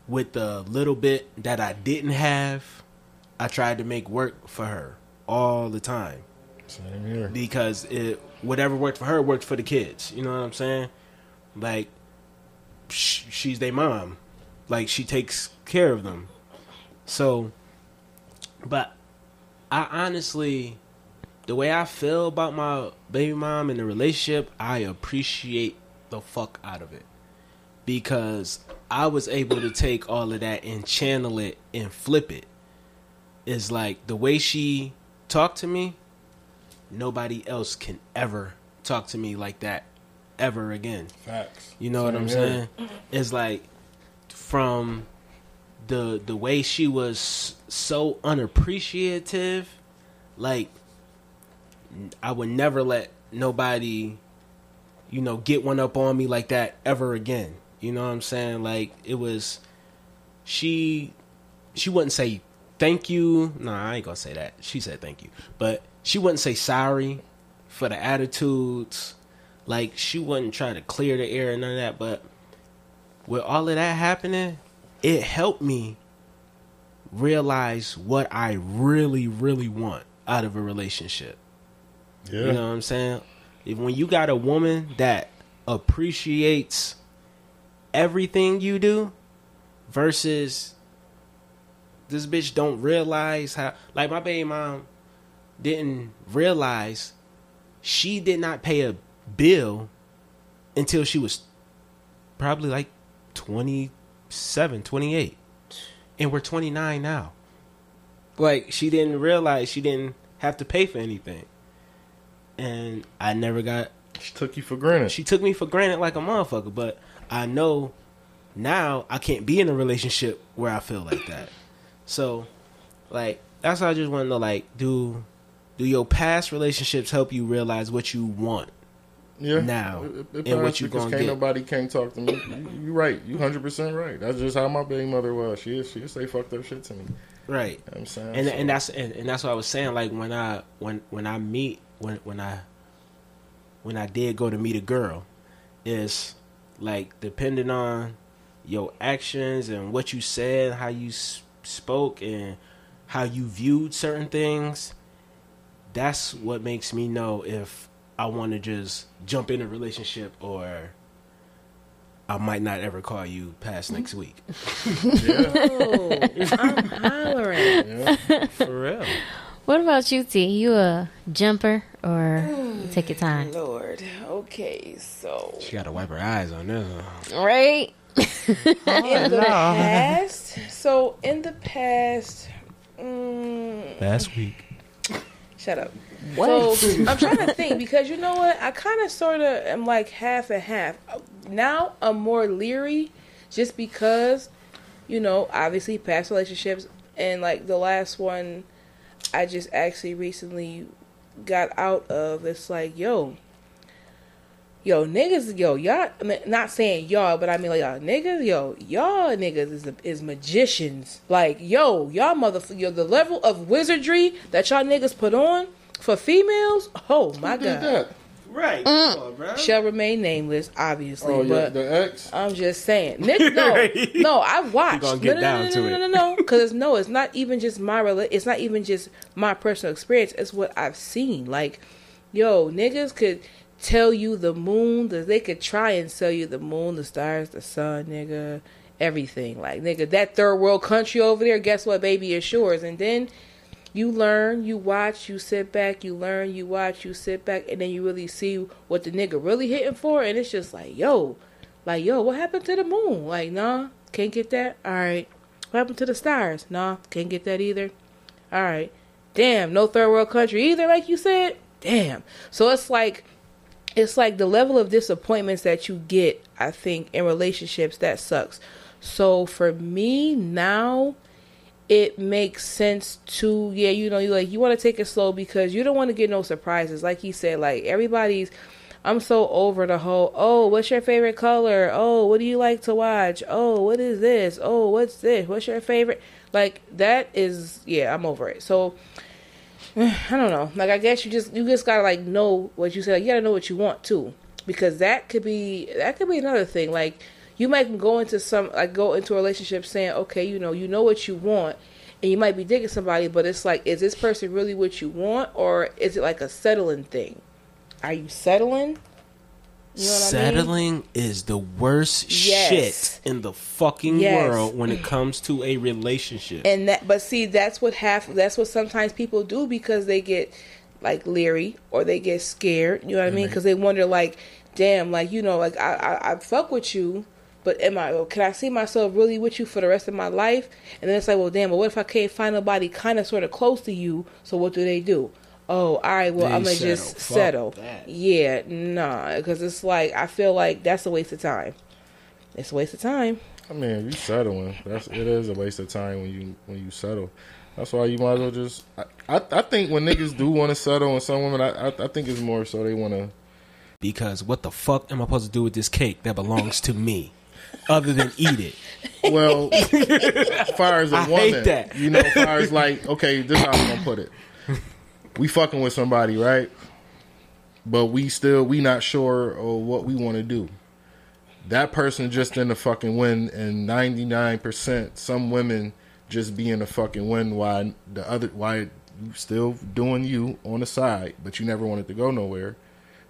with the little bit that I didn't have, I tried to make work for her all the time Same here. because it whatever worked for her worked for the kids. You know what I'm saying? Like sh- she's their mom, like she takes care of them. So, but I honestly, the way I feel about my baby mom and the relationship, I appreciate the fuck out of it because I was able to take all of that and channel it and flip it. Is like the way she talked to me. Nobody else can ever talk to me like that ever again. Facts. You know what I'm here. saying? It's like from the the way she was so unappreciative, like I would never let nobody, you know, get one up on me like that ever again. You know what I'm saying? Like it was she she wouldn't say thank you. No, I ain't gonna say that. She said thank you. But she wouldn't say sorry for the attitudes. Like she wouldn't try to clear the air and none of that. But with all of that happening, it helped me realize what I really, really want out of a relationship. Yeah. You know what I'm saying? If when you got a woman that appreciates everything you do versus this bitch don't realize how like my baby mom didn't realize she did not pay a bill until she was probably like 27 28 and we're 29 now. Like she didn't realize she didn't have to pay for anything. And i never got She took you for granted. she took me for granted like a motherfucker but i know now i can't be in a relationship where i feel like that so like that's why i just want to know like do do your past relationships help you realize what you want yeah. now, It- it- and what you because gonna can't get. nobody can't talk to me. You, you right. You hundred percent right. That's just how my baby mother was. She she say fucked up shit to me. You know right what I'm saying. and So, and that's and, and that's what I was saying. Like when I when when I meet when when I when I did go to meet a girl, is like depending on your actions and what you said, how you s- spoke, and how you viewed certain things. That's what makes me know if I want to just jump in a relationship or I might not ever call you past mm-hmm. next week. [laughs] yeah, Oh, I'm hollering. yeah. For real. What about you, T? You a jumper or you take your time? Lord. Okay, so She got to wipe her eyes on this. one. Right? [laughs] in the past, so in the past, mm, Last week. shut up. So I'm trying to think because you know what? I kind of sort of am like half and half. Now I'm more leery just because, you know, obviously past relationships and like the last one I just actually recently got out of. It's like, yo, yo, niggas, yo, y'all, I mean, not saying y'all, but I mean like y'all niggas, yo, y'all niggas is is magicians. Like, yo, y'all motherfucker, yo, the level of wizardry that y'all niggas put on for females, oh my god? Right. Mm. Come on, bro. shall remain nameless, obviously, Oh yeah, but. the ex. I'm just saying, Nick. [laughs] No, no, I watched. gonna get no, no, down no, to no, it. no, no, no, because no, it's not even just my rela- It's not even just my personal experience. It's what I've seen. Like, yo, niggas could tell you the moon. They could try and sell you the moon, the stars, the sun, nigga, everything. Like, nigga, that third world country over there. Guess what, baby, is yours. And then you learn, you watch, you sit back, you learn, you watch, you sit back, and then you really see what the nigga really hitting for, and it's just like, yo, like, yo, what happened to the moon? Like, nah, can't get that. All right, what happened to the stars? Nah, can't get that either. All right, damn, no third world country either, like you said. Damn. So it's like, it's like the level of disappointments that you get. I think in relationships that sucks. So for me now, it makes sense to yeah you know you like you want to take it slow because you don't want to get no surprises. Like he said like everybody's i'm so over the whole oh what's your favorite color? Oh what do you like to watch? Oh what is this? Oh what's this? What's your favorite? Like that is yeah i'm over it. So [sighs] i don't know. Like i guess you just you just gotta like know what you said like, you gotta know what you want too because that could be that could be another thing. Like you might go into some like go into a relationship saying okay you know you know what you want and you might be digging somebody but it's like is this person really what you want or is it like a settling thing are you settling You know what I mean? Settling is the worst Yes. shit in the fucking Yes. world when it [clears throat] comes to a relationship. And that, but see, that's what half. That's what sometimes people do because they get like leery or they get scared. You know what I mean? Mm-hmm. Because they wonder, like, damn, like you know, like I, I, I fuck with you, but am I? Can I see myself really with you for the rest of my life? And then it's like, well, damn, but what if I can't find nobody kind of sort of close to you? So what do they do? Oh, all right. Well, They I'm gonna settle. just Fuck settle. that. Yeah, nah, because it's like I feel like that's a waste of time. It's a waste of time. I mean, you settling, that's it is a waste of time when you when you settle. That's why you might as well just. I, I, I think when niggas do want to settle, and some women, I, I, I think it's more so they want to. because what the fuck am I supposed to do with this cake that belongs to me, other than eat it? Well, [laughs] as far as a I woman, hate that. you know, as far as like, okay, this is how I'm gonna put it. We fucking with somebody, right? But we still we not sure of what we want to do. That person just in the fucking win, and ninety nine percent, some women just be in the fucking win. Why the other? Why you still doing you on the side, but you never wanted to go nowhere.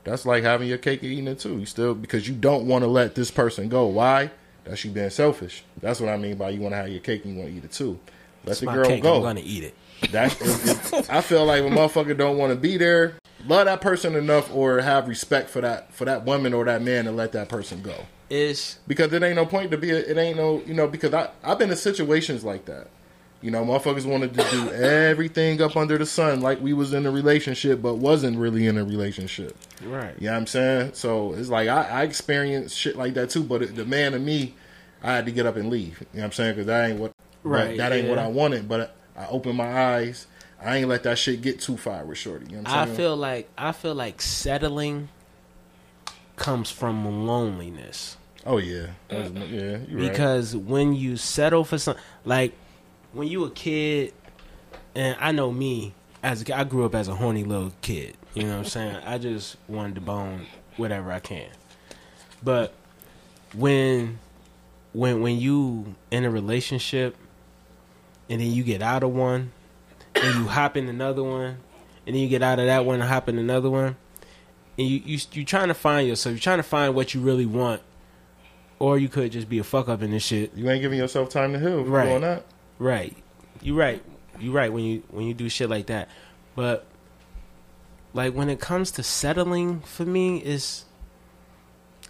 That's like having your cake and eating it too. You still because you don't want to let this person go. Why? That's you being selfish. That's what I mean by you want to have your cake and you want to eat it too. Let It's the girl cake. go. I'm gonna eat it. That's I feel like when motherfucker don't want to be there, love that person enough or have respect for that for that woman or that man and let that person go. It's Because it ain't no point to be. A, it ain't no you know because I I've been in situations like that. You know, motherfuckers wanted to do everything up under the sun like we was in a relationship, but wasn't really in a relationship. right. You know what I'm saying? So it's like I, I experienced shit like that too. But it, the man in me, I had to get up and leave. You know what I'm saying? Because that ain't what Right, That ain't what. I wanted. But I opened my eyes. I ain't let that shit get too far with Shorty. You know what I'm I feel like I feel like settling comes from loneliness. Oh yeah, yeah. You right. because when you settle for something, like when you a kid and i know me as a kid i grew up as a horny little kid you know what i'm saying i just wanted to bone whatever i can but when when when you in a relationship and then you get out of one and you hop in another one and then you get out of that one and hop in another one and you you you trying to find yourself you're trying to find what you really want or you could just be a fuck up in this shit. you ain't giving yourself time to heal. Right. You're. Right. You right. You right when you when you do shit like that. But like when it comes to settling for me is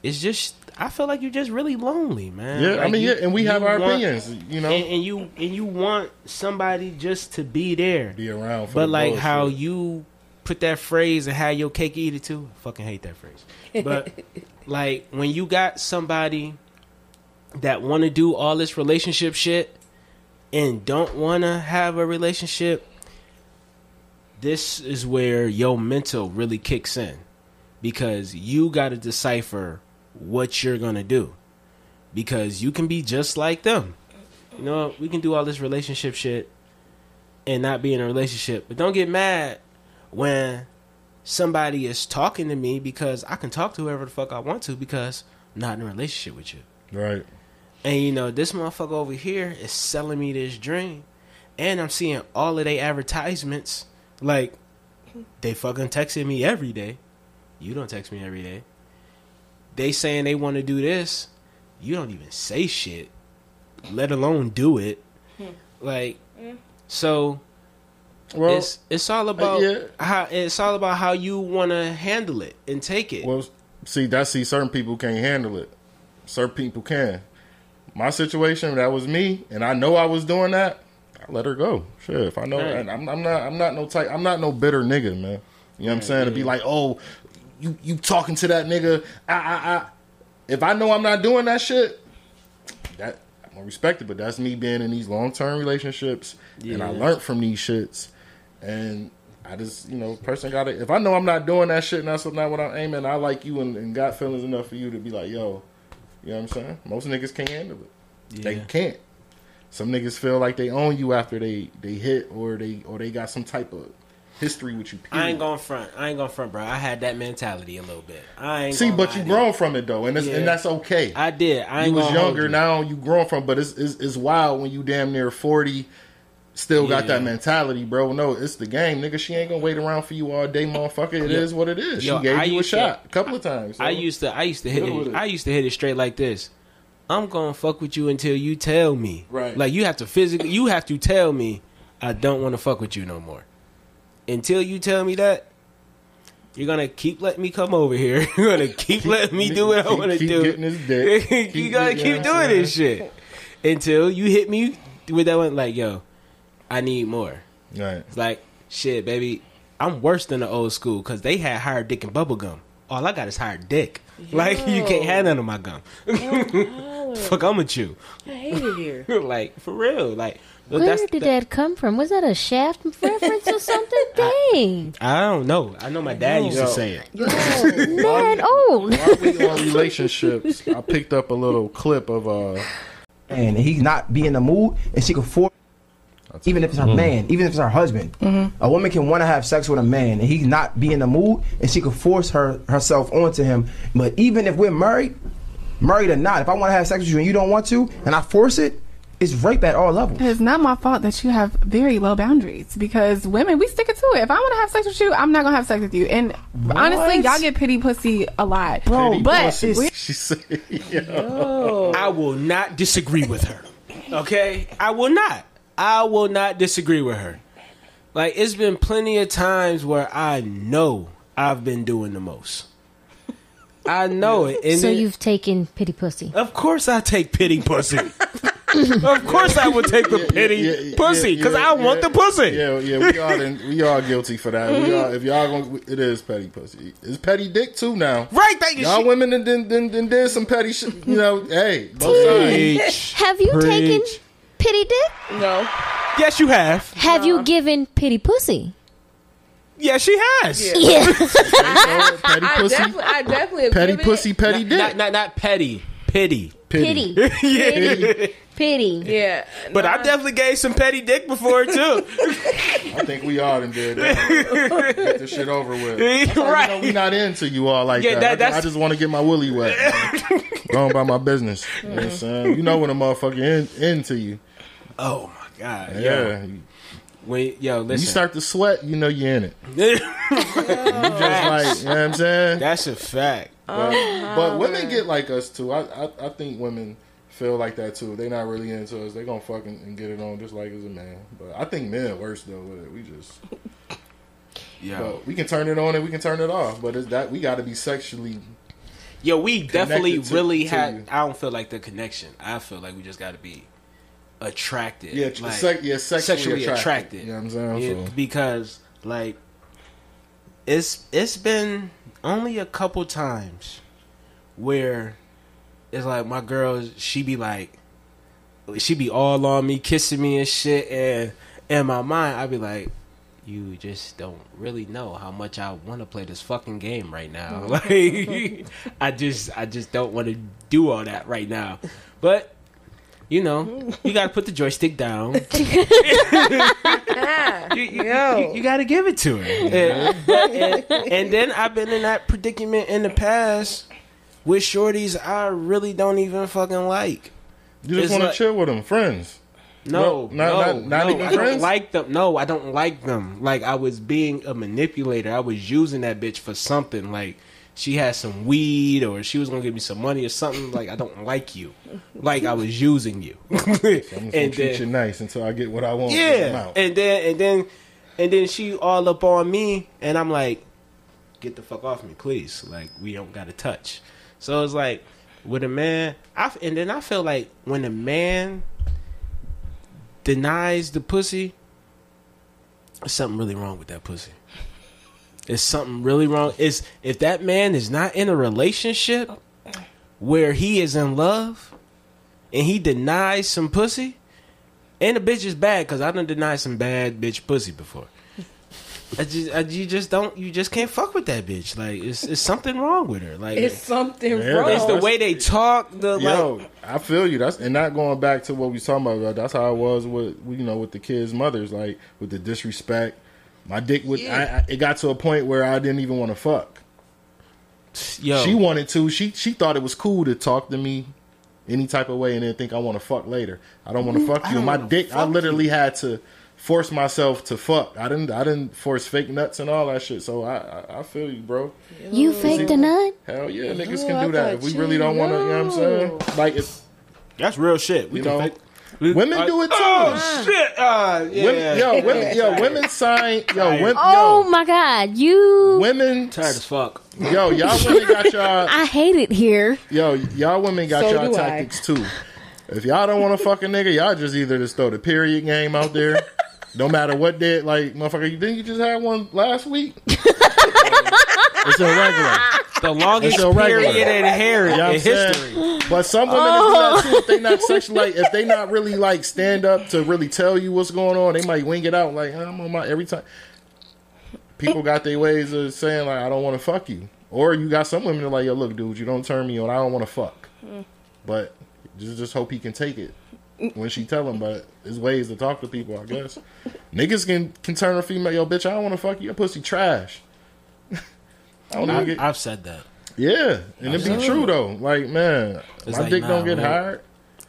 it's just I feel like you're just really lonely, man. Yeah, I mean, you- yeah, and we have our want- opinions. You know, And, and you and you want somebody just to be there. be around. For But the like bullshit. how you put that phrase and have your cake eat it too. I fucking hate that phrase. But [laughs] like when you got somebody that want to do all this relationship shit and don't want to have a relationship, this is where your mental really kicks in because you got to decipher what you're going to do because you can be just like them. You know, we can do all this relationship shit and not be in a relationship. But don't get mad when somebody is talking to me because I can talk to whoever the fuck I want to because I'm not in a relationship with you. right. And you know, this motherfucker over here is selling me this dream. And I'm seeing all of their advertisements. Like, they fucking texting me every day. You don't text me every day. They saying they want to do this. You don't even say shit, let alone do it. Hmm. Like, hmm. so Well, it's it's all uh, about yeah. how it's all about how you want to handle it and take it. Well, see, that's see, certain people can't handle it. Certain people can. My situation, that was me, and I know I was doing that. I let her go. Sure, if I know, Right. and I'm, I'm not, I'm not no type, I'm not no bitter nigga, man. You know what I'm saying? To be like, oh, you, you talking to that nigga? I, I, I. If I know I'm not doing that shit, that I'm gonna respect it. But that's me being in these long term relationships, and I learned from these shits, and. I just, you know, person got to If I know I'm not doing that shit, and that's not what I'm aiming, I like you and, and got feelings enough for you to be like, yo, you know what I'm saying? Most niggas can't handle it. They can't. Some niggas feel like they own you after they they hit or they or they got some type of history with you. I ain't period. going front. I ain't going front, bro. I had that mentality a little bit. I ain't See, but you to grown from it though, and it's, Yeah. and that's okay. I did. I ain't you was younger you. now, you grown from, but it's, it's it's wild when you damn near 40, still got Yeah. that mentality, bro. No, it's the game, nigga. She ain't gonna wait around for you all day, motherfucker. It is what it is. Yo, she gave I you a to- shot a couple of times. so- I used to I used to hit it, it. I used to hit it straight like this. I'm gonna fuck with you until you tell me. Right. Like you have to physically you have to tell me I don't want to fuck with you no more. Until you tell me that, you're gonna keep letting me come over here. [laughs] You're gonna keep letting me do what I want to do. getting dick. you Keep gotta keep you know what doing this shit until you hit me with that one. Like, yo, I need more. Right. It's like, shit, baby, I'm worse than the old school because they had hard dick and bubble gum. All I got is hard dick. [laughs] Like, you can't have none of my gum. [laughs] Fuck, I'm with you. I hate it here. [laughs] like, for real. Like, but Where did the- that come from? Was that a Shaft reference or something? Dang, I don't know. I know my dad used Yo. to say it. man, old. While we on relationships, I picked up a little clip of uh and he's not be in the mood, and she can force, even if it's her mm-hmm. man, even if it's her husband. Mm-hmm. A woman can want to have sex with a man, and he's not be in the mood, and she can force her herself onto him. But even if we're married, married or not, if I want to have sex with you and you don't want to, and I force it, it's rape at all levels. It's not my fault that you have very low boundaries because women, we stick it to it. If I want to have sex with you, I'm not gonna have sex with you. And honestly, y'all get pity pussy a lot, Petty But pussy. we- [laughs] she said, [laughs] yo. I will not disagree with her. Okay? I will not. I will not disagree with her. Like, it's been plenty of times where I know I've been doing the most. I know it. And So then- you've taken pity pussy. Of course I take pity pussy. [laughs] of course I would take the pity Yeah, yeah, pussy yeah, because yeah, I want the pussy. Yeah, yeah, we are in, we are guilty for that. We are if y'all going it is petty pussy. It's petty dick too now. Right, thank you. Y'all women then then then, then did some petty shit. You know, hey, both sides. Preach. Have you taken Preach. Pity dick? No. Yes, you have. Have you given pity pussy? Yes, she has. Yeah. Yeah. [laughs] [laughs] petty I pussy, definitely, I definitely have petty given pussy, It. petty Not, dick. not, not, not petty. Pity. pity. Pity. [laughs] Pity. Yeah, But I nah. definitely gave some petty dick before too. I think we all done did that. Get this shit over with. You know, right. we not into you all like Yeah, that. that- I, that's- I just want to get my willy wet. man. Going by my business. You know what I'm saying? You know when a motherfucker in, into you. Oh my god. Yeah. Yeah. You Wait, yo, listen. You start to sweat, you know you're in it. [laughs] You just like, you know what I'm saying? That's a fact. But, but uh-huh. women get like us too. I, I I think women feel like that too. they're not really into us. They gonna fucking and get it on just like as a man. But I think men worse though with it. We just [laughs] yeah, but we can turn it on and we can turn it off. But it's that we got to be sexually. yo, we definitely to- really to had. you. I don't feel like the connection. I feel like we just got to be attracted. Yeah, like, sec- yeah, sexually attracted. You know what I'm saying? Yeah, So- because like it's it's been only a couple times where it's like my girl she be like she be all on me kissing me and shit and in my mind i be like you just don't really know how much I want to play this fucking game right now. [laughs] Like, I just, I just don't want to do all that right now. But you know, you got to put the joystick down. [laughs] you, you, Yo. you, you got to give it to her. And, and- and then I've been in that predicament in the past with shorties I really don't even fucking like. You just It's want to like- chill with them, friends. No, No, not- no, not- not no, even I don't friends? like them. No, I don't like them. Like I was being a manipulator. I was using that bitch for something. Like she had some weed, or she was gonna give me some money or something. Like I don't like you. Like I was using you. [laughs] I'm gonna and treat you nice until I get what I want. yeah, and then and then and then she all up on me, and I'm like, get the fuck off me, please. Like we don't got to touch. So it's like with a man, I and then I feel like when a man denies the pussy, there's something really wrong with that pussy. There's something really wrong. Is if that man is not in a relationship where he is in love and he denies some pussy, and the bitch is bad because I done denied some bad bitch pussy before. I just, I, you just don't, you just can't fuck with that bitch. Like, it's, it's something wrong with her. Like, It's it's, something Yeah, wrong. It's the way they talk. The Yo, like, I feel you. That's and not going back to what we was talking about. That's how I was with you know with the kids' mothers, like with the disrespect. My dick would. I, I, it got to a point where I didn't even want to fuck. yo, She wanted to. She she thought it was cool to talk to me any type of way, and then think I want to fuck later. I don't want to mm, fuck you. My dick. I fuck literally had to force myself to fuck. I didn't I didn't force fake nuts and all that shit. So I I, I feel you, bro. You faked a nut? Hell yeah, niggas Yo, can I do that. If we really don't want to, you know what I'm saying? Like if That's real shit. We You can know, fake- we- women uh, do it too. Oh shit! Uh, yeah, women, yo, yeah. [laughs] women, yo, women sign, yo, women, Oh my god, you! women, Tired as fuck. yo, y'all women got [laughs] y'all, I hate it here. yo, y'all women got So y'all do I. tactics too. If y'all don't want to fuck a nigga, y'all just either just throw the period game out there. [laughs] no matter what day, like motherfucker, you think you just had one last week? It's irregular. The longest It's irregular. period in hair You know in I'm saying? history. But some women do that too. If they not oh. sexually, like, if they not really like stand up to really tell you what's going on, they might wing it out like I'm on my every time. People got their ways of saying like I don't want to fuck you, or you got some women that are like yo look dude you don't turn me on I don't want to fuck, mm. but just just hope he can take it when she tell him. But there's ways to talk to people I guess. [laughs] Niggas can can turn a female yo bitch I don't want to fuck you your pussy trash. I don't even I, get, I've said that. yeah, and it be true though. Like man, It's my like, dick nah, don't get man. hard,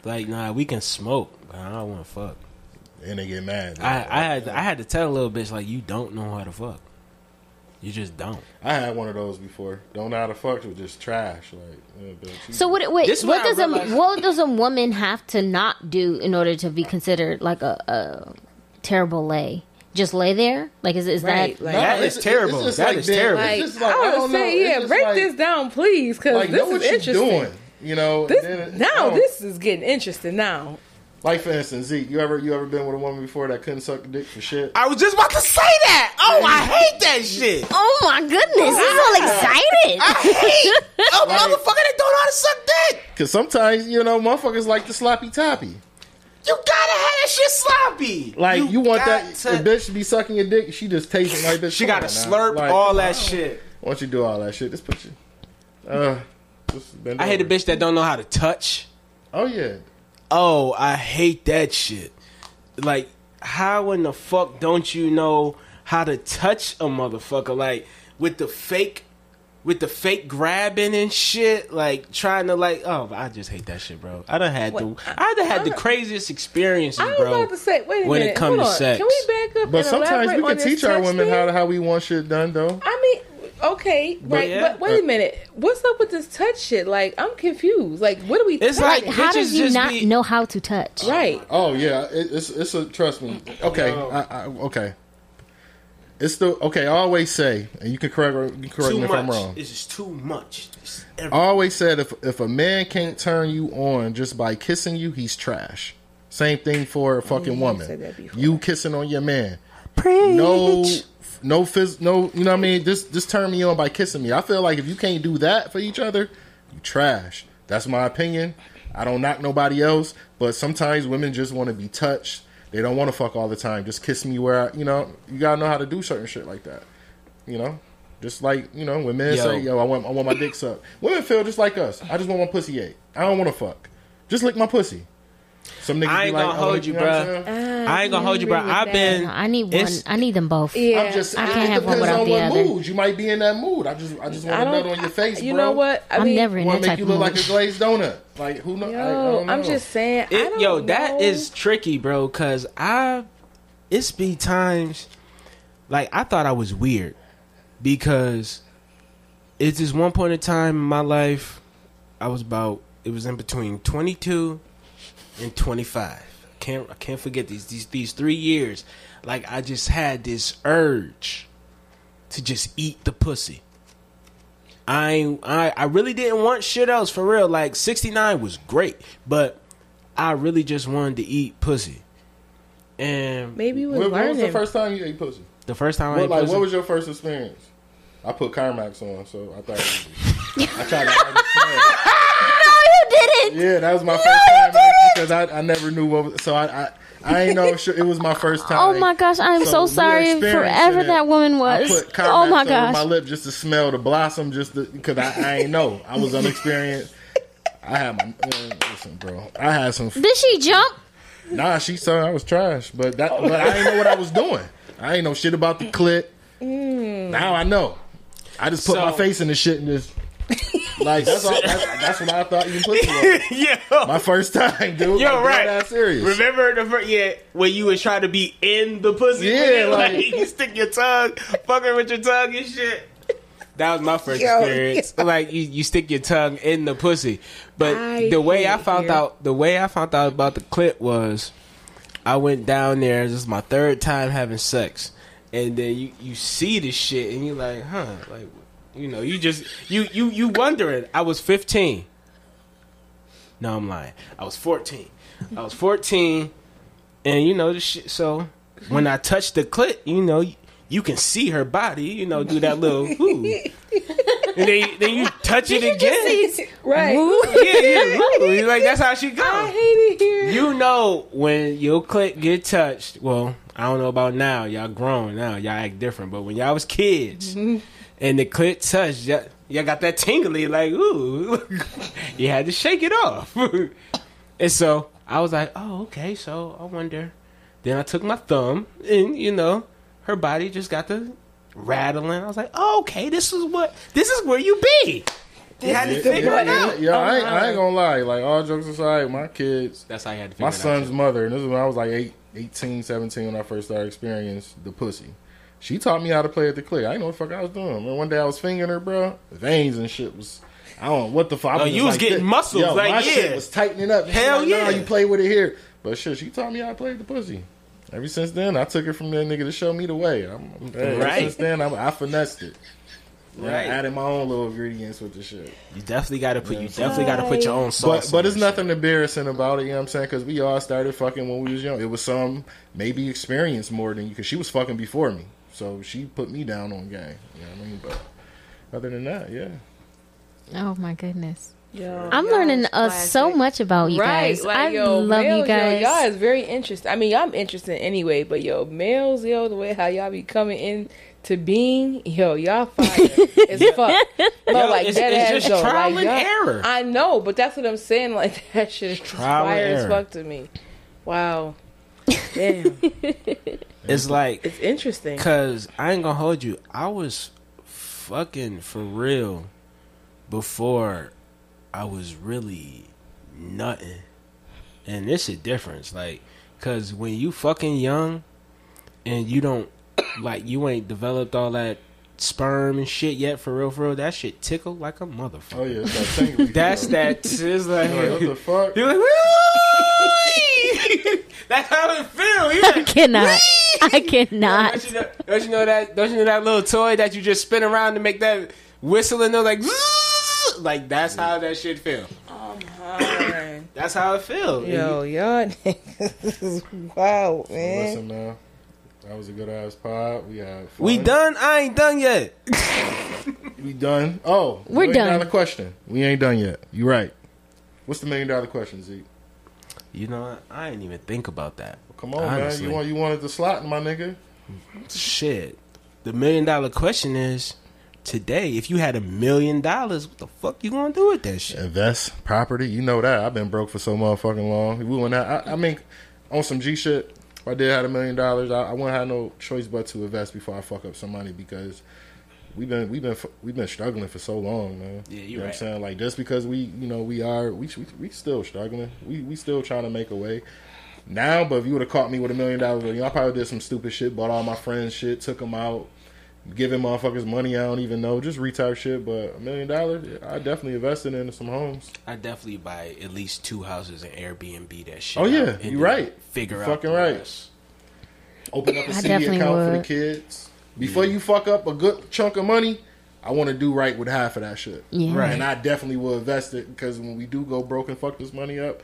Like, nah, we can smoke, but I don't want to fuck. and they get mad. I, I had I had to tell a little bitch like, you don't know how to fuck. You just don't. I had one of those before. Don't know how to fuck with just trash. Like, yeah, So what? Wait, This what what does a what does a woman have to not do in order to be considered like a, a terrible lay? Just lay there? Like is is Right, that? like- That it's- is terrible. it's That like is being- terrible. Like, like, I I would don't say, it's yeah, break like- this down, please, because like this know what is you interesting. doing. You know, This then now this is getting interesting now. like for instance, Zeke, you ever you ever been with a woman before that couldn't suck a dick for shit? I was just about to say that. Oh, I hate that shit. Oh my goodness! He's all ah. excited. I hate a [laughs] motherfucker that don't know how to suck dick. Because sometimes you know motherfuckers like the sloppy toppy. You gotta have that shit sloppy. Like you, want that to- a bitch to be sucking your dick, she just tasting like this. She gotta slurp all that shit. Once you do all that shit? Just put you. Uh, just bend I hate a bitch that don't know how to touch. Oh yeah, Oh, I hate that shit. Like, how in the fuck don't you know how to touch a motherfucker? Like with the fake, with the fake grabbing and shit. Like trying to like, oh, I just hate that shit, bro. I done had the, I done had the craziest experiences, I was bro. about to say, wait a when minute, it comes to sex. Can we back up? but and sometimes we can teach our women thing? how how we want shit done though. I mean, okay, right, yeah. but wait a minute. What's up with this touch shit? Like, I'm confused. Like, what do we? It's touch? like- How Bitches does you just not be- know how to touch? right. Oh yeah, it, it's it's a trust me. Okay, No. I, I, okay. It's the okay. I always say, and you can correct you can correct too me if much. I'm wrong. It's just too much. It's I always said if if a man can't turn you on just by kissing you, he's trash. Same thing for a fucking you woman. said that before. You kissing on your man. Preach. No, no, phys- no. You know what I mean? Just just turn me on by kissing me. I feel like if you can't do that for each other, you trash. That's my opinion. I don't knock nobody else, but sometimes women just want to be touched. They don't want to fuck all the time. Just kiss me where I, you know. You gotta know how to do certain shit like that. You know, just like you know when men Yo. say, "Yo, I want I want my dick sucked." Women feel just like us. I just want my pussy ate. I don't want to fuck. Just lick my pussy. Some niggas I be ain't like, gonna "Oh, hold you, know I'm bruh. saying? I ain't gonna hold you, bro. I've that. been. I need one. It's- I need them both. Yeah. I'm just. I it can't have one depends without on the what other. mood you might be in that mood. I just, I just want I to don't. nut on your face, bro. you bro. know what? I I'm mean, never in Want that to make type you of look mood. like a glazed donut? Like who know? I, I Yo, don't I'm just saying. I It, don't yo, that know. is tricky, bro. Cause I, it's be times, like I thought I was weird, because it's just one point in time in my life, I was about, it was in between 22 and 25. Can't I can't forget these these these three years. Like I just had this urge to just eat the pussy. I I I really didn't want shit else for real. Like 69 was great, but I really just wanted to eat pussy. And Maybe you was When, when was the first time you ate pussy? the first time I What, ate like, pussy, what was your first experience? I put Carmex on, so I thought. [laughs] I tried to understand. No, you didn't. Yeah, that was my No, first you time didn't. because I, I never knew what. Was, so I I, I ain't know if it was my first [laughs] oh time. Oh my gosh, I'm so, we sorry forever that woman I was. put Oh Carmex my over gosh. my lip just to smell the blossom, just because I, I ain't know. I was unexperienced. I had my man, listen, bro. I had some. Did she jump? Nah, she said I was trash, but that but I didn't know what I was doing. I ain't know shit about the clit. Mm. Now I know. I just put So- my face in the shit and just Like that's all. That's, that's what I thought you pussy was. [laughs] Yo, My first time, dude. Yo, like, right. That serious. Remember the first, yeah, when you was trying to be in the pussy? Yeah, [laughs] like- like you stick your tongue, fucking with your tongue and shit. That was my first Yo, experience. Like you, you stick your tongue in the pussy. But I the way I found it. out, the way I found out about the clip was, I went down there. This is my third time having sex, and then you you see the shit, and you're like, huh, like, you know, you just you you you wondering. I was 15. No, I'm lying. I was 14. I was 14, and you know the shit. So when I touched the clit, you know, you can see her body. You know, do that little, ooh. and then then you touch it again. Right. Yeah, yeah, ooh. like that's how she I hate it here. You know when your clit get touched. Well, I don't know about now. Y'all grown now. Y'all act different. But when y'all was kids mm-hmm. And the clit touched, y'all, y'all got that tingly like ooh. [laughs] you had to shake it off. [laughs] and so I was like, oh okay. So I wonder. Then I took my thumb and you know her body just got the rattling. I was like, oh, okay. This is what. This is where you be. You had to Yeah, it yeah, out. yeah, I, ain't, I ain't uh-huh. gonna lie. Like all jokes aside, my kids, That's how you had to figure my son's mother, and this is when I was like eight, 18, 17 when I first started experiencing the pussy. She taught me how to play at the clear. I didn't know what the fuck I was doing. And one day I was fingering her, bro. Veins and shit was. I don't know what the fuck. I Oh, you was like getting this. muscles, Yo, like, my yeah. shit was tightening up. Hell like, Nah, yeah. you play with it here. But shit, she taught me how to play the pussy. Ever since then, I took it from that nigga to show me the way. I'm, I'm, Right. Since then, I, I finessed it. Yeah, Right. I added my own little ingredients with the shit. You definitely got to put. You definitely got to put your own But sauce. but in it's that nothing embarrassing about it. You know what I'm saying? Because we all started fucking when we was young. It was some maybe experience more than you. Because she was fucking before me, so she put me down on game. You know what I mean? But other than that, yeah. Oh my goodness. Yo, I'm learning uh, so much about you right, guys. like I yo, love males, you guys. Yo, y'all is very interesting. I mean, I'm interested anyway, but yo, males, yo, the way how y'all be coming in to being, yo, y'all fire [laughs] as fuck. No, Yo, like it's- that it's ass just though. trial like, and error. I know, but that's what I'm saying. Like [laughs] that shit is just Trial and fire as fuck to me. Wow, damn, It's like it's interesting. Cause I ain't gonna hold you. I was fucking for real before I was really nothing, And it's a difference, like, cause when you fucking young and you don't like you ain't developed all that sperm and shit yet for real, for real, that shit tickle like a motherfucker. Oh yeah, it's that That's that. It's like, Like, what the fuck? you're like, "Woo!" That's how it feels. You're I like, cannot. I cannot. [laughs] don't, you know, don't you know that? Don't you know that little toy that you just spin around to make that whistle and they're like, like that's how that shit feel. Oh, man. That's how it feel. Yo, y'all [laughs] niggas is wow, man. listen, man. That was a good ass pod. We had fun. we done? I ain't done yet. [laughs] We done. Oh, We're million done. dollar question. We ain't done yet. You right. What's the million dollar question, Zeke? You know? I didn't even think about that. Come on, Honestly. man. You want you wanted the slot, my nigga. Shit. The million dollar question is today, if you had a million dollars, what the fuck you gonna do with that shit? Invest property. You know that. I've been broke for so motherfucking long. We wouldn't have, I, I mean, on some G shit. If I did have a million dollars, I, I wouldn't have no choice but to invest before I fuck up some money because we've been we've been we've been struggling for so long, man. Yeah, you're you know right. what I'm saying? Like just because we you know we are we we, we still struggling. We we still trying to make a way. Now, but if you would have caught me with a million dollars, you know, I probably did some stupid shit, bought all my friends shit, took them out, giving motherfuckers money I don't even know, just retard shit. But a million dollars, I definitely invested in some homes. I definitely buy at least two houses and Airbnb that shit. Oh, yeah, you then right. Figure You out fucking the right. rest. Open up a CD definitely account for the kids. Before you fuck up a good chunk of money, I want to do right with half of that shit. Yeah. Right. And I definitely will invest it because when we do go broke and fuck this money up,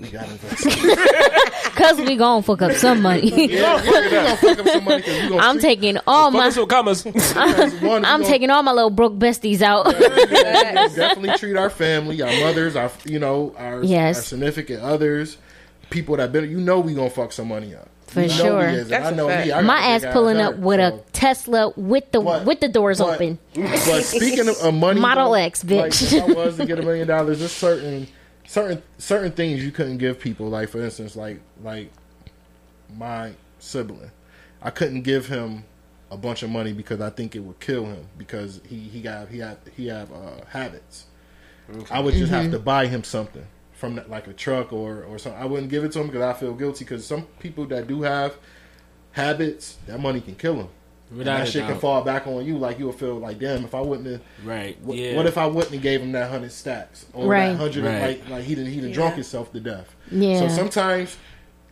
we got to invest it. [laughs] Cause we gonna fuck up some money. yeah, we gonna fuck up some money because we gonna I'm taking all my. Fuck us with commas. because [laughs] one, I'm taking all my little broke besties out. [laughs] we gonna definitely treat our family, our mothers, our you know, our, Yes. our significant others, people that been you know we gonna fuck some money up. For You know sure. we That's I a know fact. me. I my ass pulling up with so- a Tesla with the But- with the doors but- open. But speaking of, of money, Model though, X, bitch. Like, if I was to get a million dollars, there's certain certain certain things you couldn't give people. Like for instance, like like my sibling, I couldn't give him a bunch of money because I think it would kill him because he he got he had he have uh, habits. I would just Mm-hmm. have to buy him something from that, like a truck or or something. I wouldn't give it to him because I feel guilty. Because some people that do have habits, that money can kill them. And that a shit can fall back on you. Like you'll feel like, damn, if I wouldn't have. Right. What, yeah. what if I wouldn't have gave him that hundred stacks or Right. that hundred? Right. Like like he done, he done drunk himself to death. Yeah. So sometimes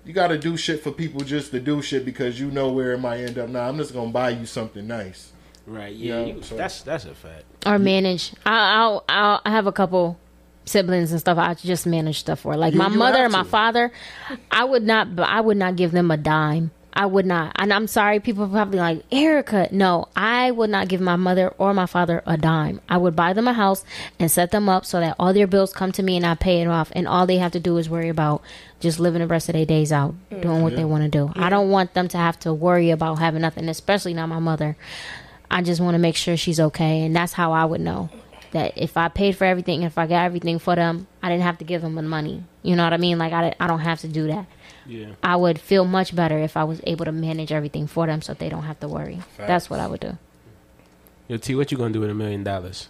you got to do shit for people just to do shit because you know where it might end up. Now I'm just gonna buy you something nice. Right. Yeah. Yeah, you- so- that's that's a fact. or manage. I, I'll, I'll I have a couple siblings and stuff. I just manage stuff for like my mother and my father. I would not, I would not give them a dime. I would not, and I'm sorry. People probably like Erica. No, I would not give my mother or my father a dime. I would buy them a house and set them up so that all their bills come to me and I pay it off, and all they have to do is worry about just living the rest of their days out, doing what they want to do. I don't want them to have to worry about having nothing, especially not my mother. I just want to make sure she's okay, and that's how I would know that if I paid for everything, if I got everything for them, I didn't have to give them the money. You know what I mean? Like I, I don't have to do that. Yeah. I would feel much better if I was able to manage everything for them, so they don't have to worry. That's what I would do. Yo, T, what you gonna do with a million dollars?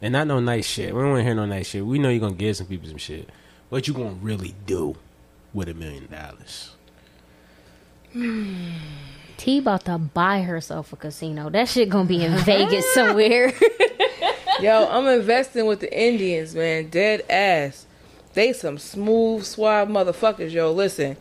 And not no nice shit. We don't want to hear no nice shit. We know you're gonna give some people some shit. What you gonna really do with a million dollars? T about to buy herself a casino. That shit gonna be in Vegas somewhere. [laughs] [laughs] [laughs] Yo, I'm investing with the Indians, man. Dead ass. They some smooth, suave motherfuckers, yo. Listen,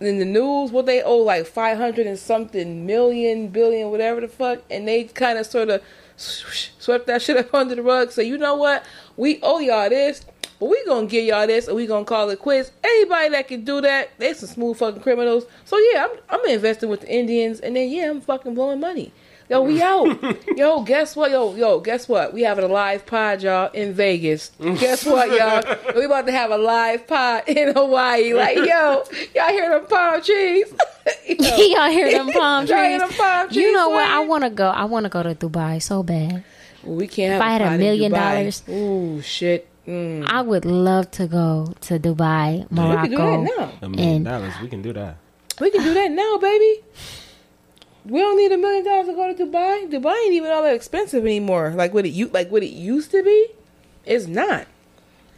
in the news, what they owe like 500 and something million, billion, whatever the fuck, and they kind of sort of swept that shit up [laughs] under the rug. So, you know what? We owe y'all this, but we gonna give y'all this, and we gonna call it quits. Anybody that can do that, they some smooth fucking criminals. So, yeah, I'm, I'm investing with the Indians, and then, yeah, I'm fucking blowing money. Yo, we out. yo, guess what? Yo, yo, guess what? We having a live pod, y'all, in Vegas. guess what, [laughs] y'all? We about to have a live pod in Hawaii. Like, yo, y'all hear them palm trees? [laughs] Yo, [laughs] Y'all hear them palm Y'all hear trees? them palm trees You know what? I want to go. I want to go to Dubai so bad. we can't have If I had a pod in million dollars- Ooh, shit. Mm. I would love to go to Dubai, Morocco. We can do that now. A million And- dollars, we can do that. We can do that now, baby. We don't need a million dollars to go to Dubai. Dubai ain't even all that expensive anymore. Like what it you like what it used to be. It's not.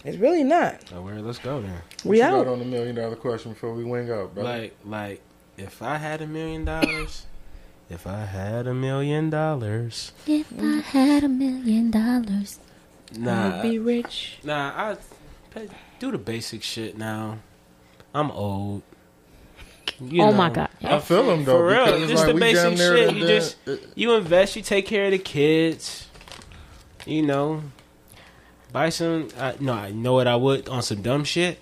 It's really not. So where? Let's go then. We you out. got on the million dollar question before we wing out, bro? Like, like, if I had a million dollars, [coughs] if I had a million dollars, If I had a million dollars. nah, Be rich. nah, I pay- do the basic shit now. I'm old. You oh know. my god. I feel them though. For real, just like the basic shit. the- You the- just you invest, you take care of the kids. You know, buy some. I, no, I know what I would on some dumb shit.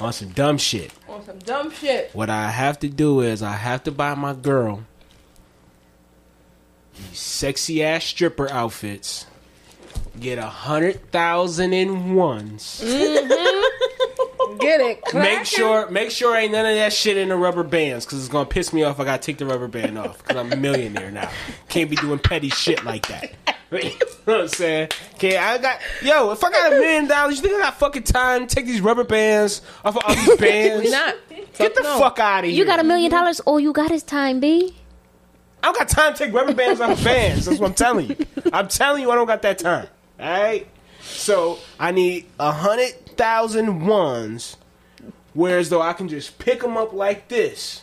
On some dumb shit. On some dumb shit. What I have to do is I have to buy my girl these sexy ass stripper outfits. Get a hundred thousand in ones. Mm-hmm. Get it. [laughs] Make sure, make sure ain't none of that shit in the rubber bands, cause it's gonna piss me off. I gotta take the rubber band off, cause I'm a millionaire now. Can't be doing petty shit like that. [laughs] you know what I'm saying? Okay, I got yo. If I got a million dollars, you think I got fucking time to take these rubber bands off of all these [laughs] bands? We not. Get the no. fuck out of here. You got a million dollars, all you got is time, B. I don't got time to take rubber bands off of bands. That's what I'm telling you. I'm telling you, I don't got that time. All right. So I need a hundred thousand ones, whereas though I can just pick them up like this.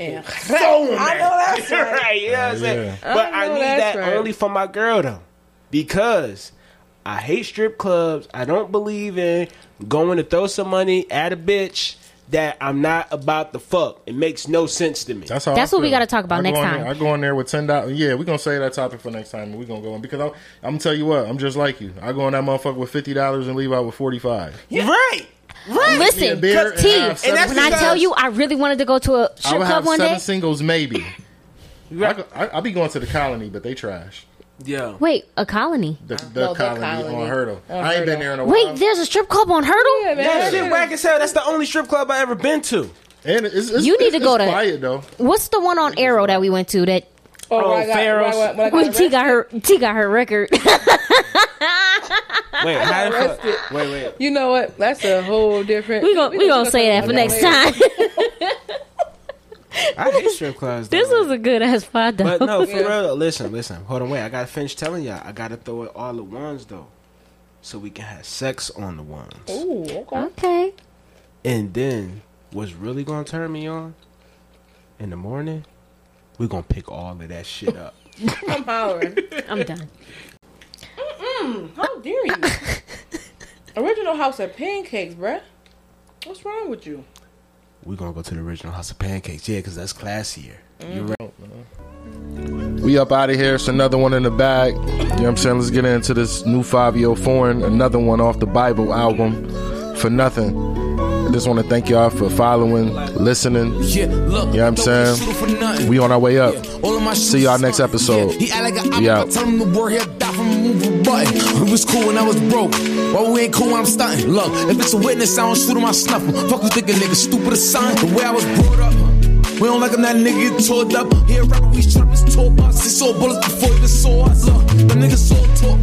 And Throw 'em [laughs] I at- know that's [laughs] right. right. You know what I'm oh, saying? yeah. But I I, need that right. only for my girl though, because I hate strip clubs. I don't believe in going to throw some money at a bitch that I'm not about the fuck. It makes no sense to me. That's how. That's I what we gotta talk about I go next in time. There, I go in there with ten dollars. Yeah, we're gonna say that topic for next time. and We gonna go in because I, I'm gonna tell you what. I'm just like you. I go in that motherfucker with fifty dollars and leave out with forty five. Right. Right. Listen, beer and T, have seven that's when I tell you I really wanted to go to a I strip would club have one seven day. singles maybe. I, go, I, I be going to the colony, but they trash. Yeah. Wait, a colony. The, uh, the No, the colony, Colony. on Hertel. On I ain't been there in a while. Wait, there's a strip club on Hertel? Yeah, man. That shit whack as hell. That's the only strip club I ever been to. and it's, it's, You need it's, to go it's to- quiet though. What's the one on Arrow that we went to that Oh, Oh, when I got, Pharaohs. when I, when I got when T got her T got her record? [laughs] Wait, how the fuck? arrested. Wait, wait. You know what? That's a whole different. we gonna we gonna say that for next time. [laughs] I hate strip clubs. this was a good ass spot though. But no, for real. Listen, listen. Hold on, wait. I gotta finish telling y'all. I gotta throw it all at once though. so we can have sex on the ones. Ooh, okay. Okay. And then what's really gonna turn me on in the morning? We're gonna pick all of that shit up. [laughs] I'm hollering. I'm done. Mm, mm, how dare you? [laughs] Original House of Pancakes, bruh. What's wrong with you? We're gonna go to the original House of Pancakes, yeah, because that's classier. You're mm. right. We up out of here. It's another one in the bag. You know what I'm saying? Let's get into this new five year foreign. Another one off the Bible album. For nothing. I just want to thank y'all for following, listening. Yeah, look, You know what I'm saying? We on our way up. My See y'all next episode. Act like We out. tell him the word, die from a move a button. We was cool when I was broke. Well, we ain't cool when I'm stunting. Look, if it's a witness, I don't shoot him, I snuff him. Fuck you thinking, nigga, stupid as son. The way I was brought up. We don't like him, that nigga get tore up. Here, rapper, we strip his tour bus. He saw bullets before he even saw us. Look, the niggas all talk.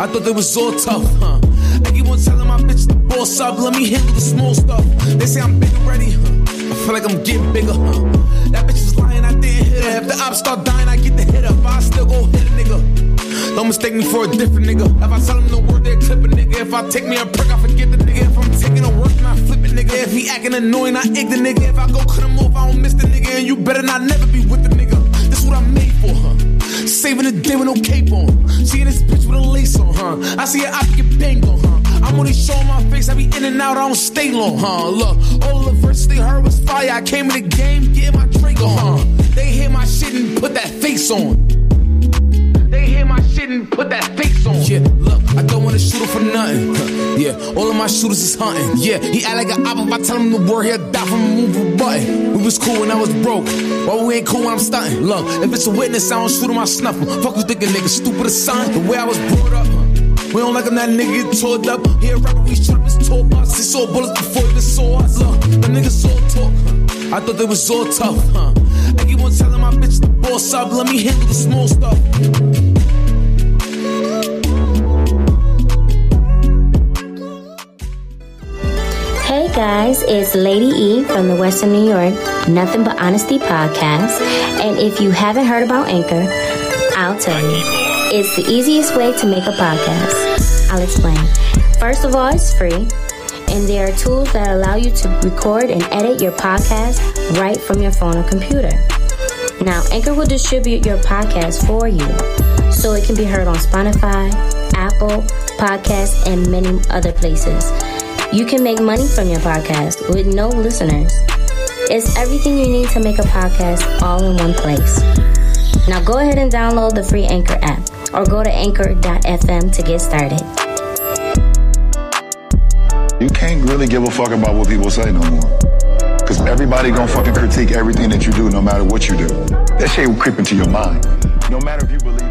I thought they was all tough, huh? I keep on telling my bitch to boss up. Let me handle the small stuff. They say I'm big already? I feel like I'm getting bigger, huh? That bitch is lying, I didn't hit her. If the ops start dying, I get the hit up. I still go hit a nigga. Don't mistake me for a different nigga. If I tell him the word, they clip a nigga. If I take me a prick, I forget the nigga. If I'm taking a work, I flip it, nigga. If he acting annoying, I egg the nigga. If I go cut him off, I don't miss the nigga. And you better not never be with the nigga. This what I'm made for, huh? Saving the day with no cape on. Seeing this bitch with a lace on, huh? I see her, I get banged on, huh? I'm only showing my face, I be in and out, I don't stay long, huh? Look, all the verses they heard was fire. I came in the game, getting my drink on, huh? They hear my shit and put that face on. My shit and put that face on. Yeah, look, I don't wanna shoot him for nothing. huh. Yeah, all of my shooters is hunting. Yeah, he act like an op. If I tell him the word, he'll die from a move a button. We was cool when I was broke. Well, we ain't cool when I'm stunting. Look, if it's a witness, I don't shoot him, I snuff him. Fuck you thinking, nigga, stupid as son. The way I was brought up. We don't like him, that nigga get tore up. Here, rapper, we shoot up his tour bus. He saw bullets before he saw us. Look, the niggas all talk. I thought they was all tough, huh? I keep on telling my bitch to boss up. Let me handle the small stuff. Guys, it's Lady E from the Western New York Nothing But Honesty podcast. And if you haven't heard about Anchor, I'll tell you. It's the easiest way to make a podcast. I'll explain. First of all, it's free. And there are tools that allow you to record and edit your podcast right from your phone or computer. Now, Anchor will distribute your podcast for you so it can be heard on Spotify, Apple Podcasts, and many other places. You can make money from your podcast with no listeners. It's everything you need to make a podcast all in one place. Now go ahead and download the free Anchor app or go to anchor.fm to get started. You can't really give a fuck about what people say no more. Cause everybody gonna fucking critique everything that you do, no matter what you do. That shit will creep into your mind. No matter if you believe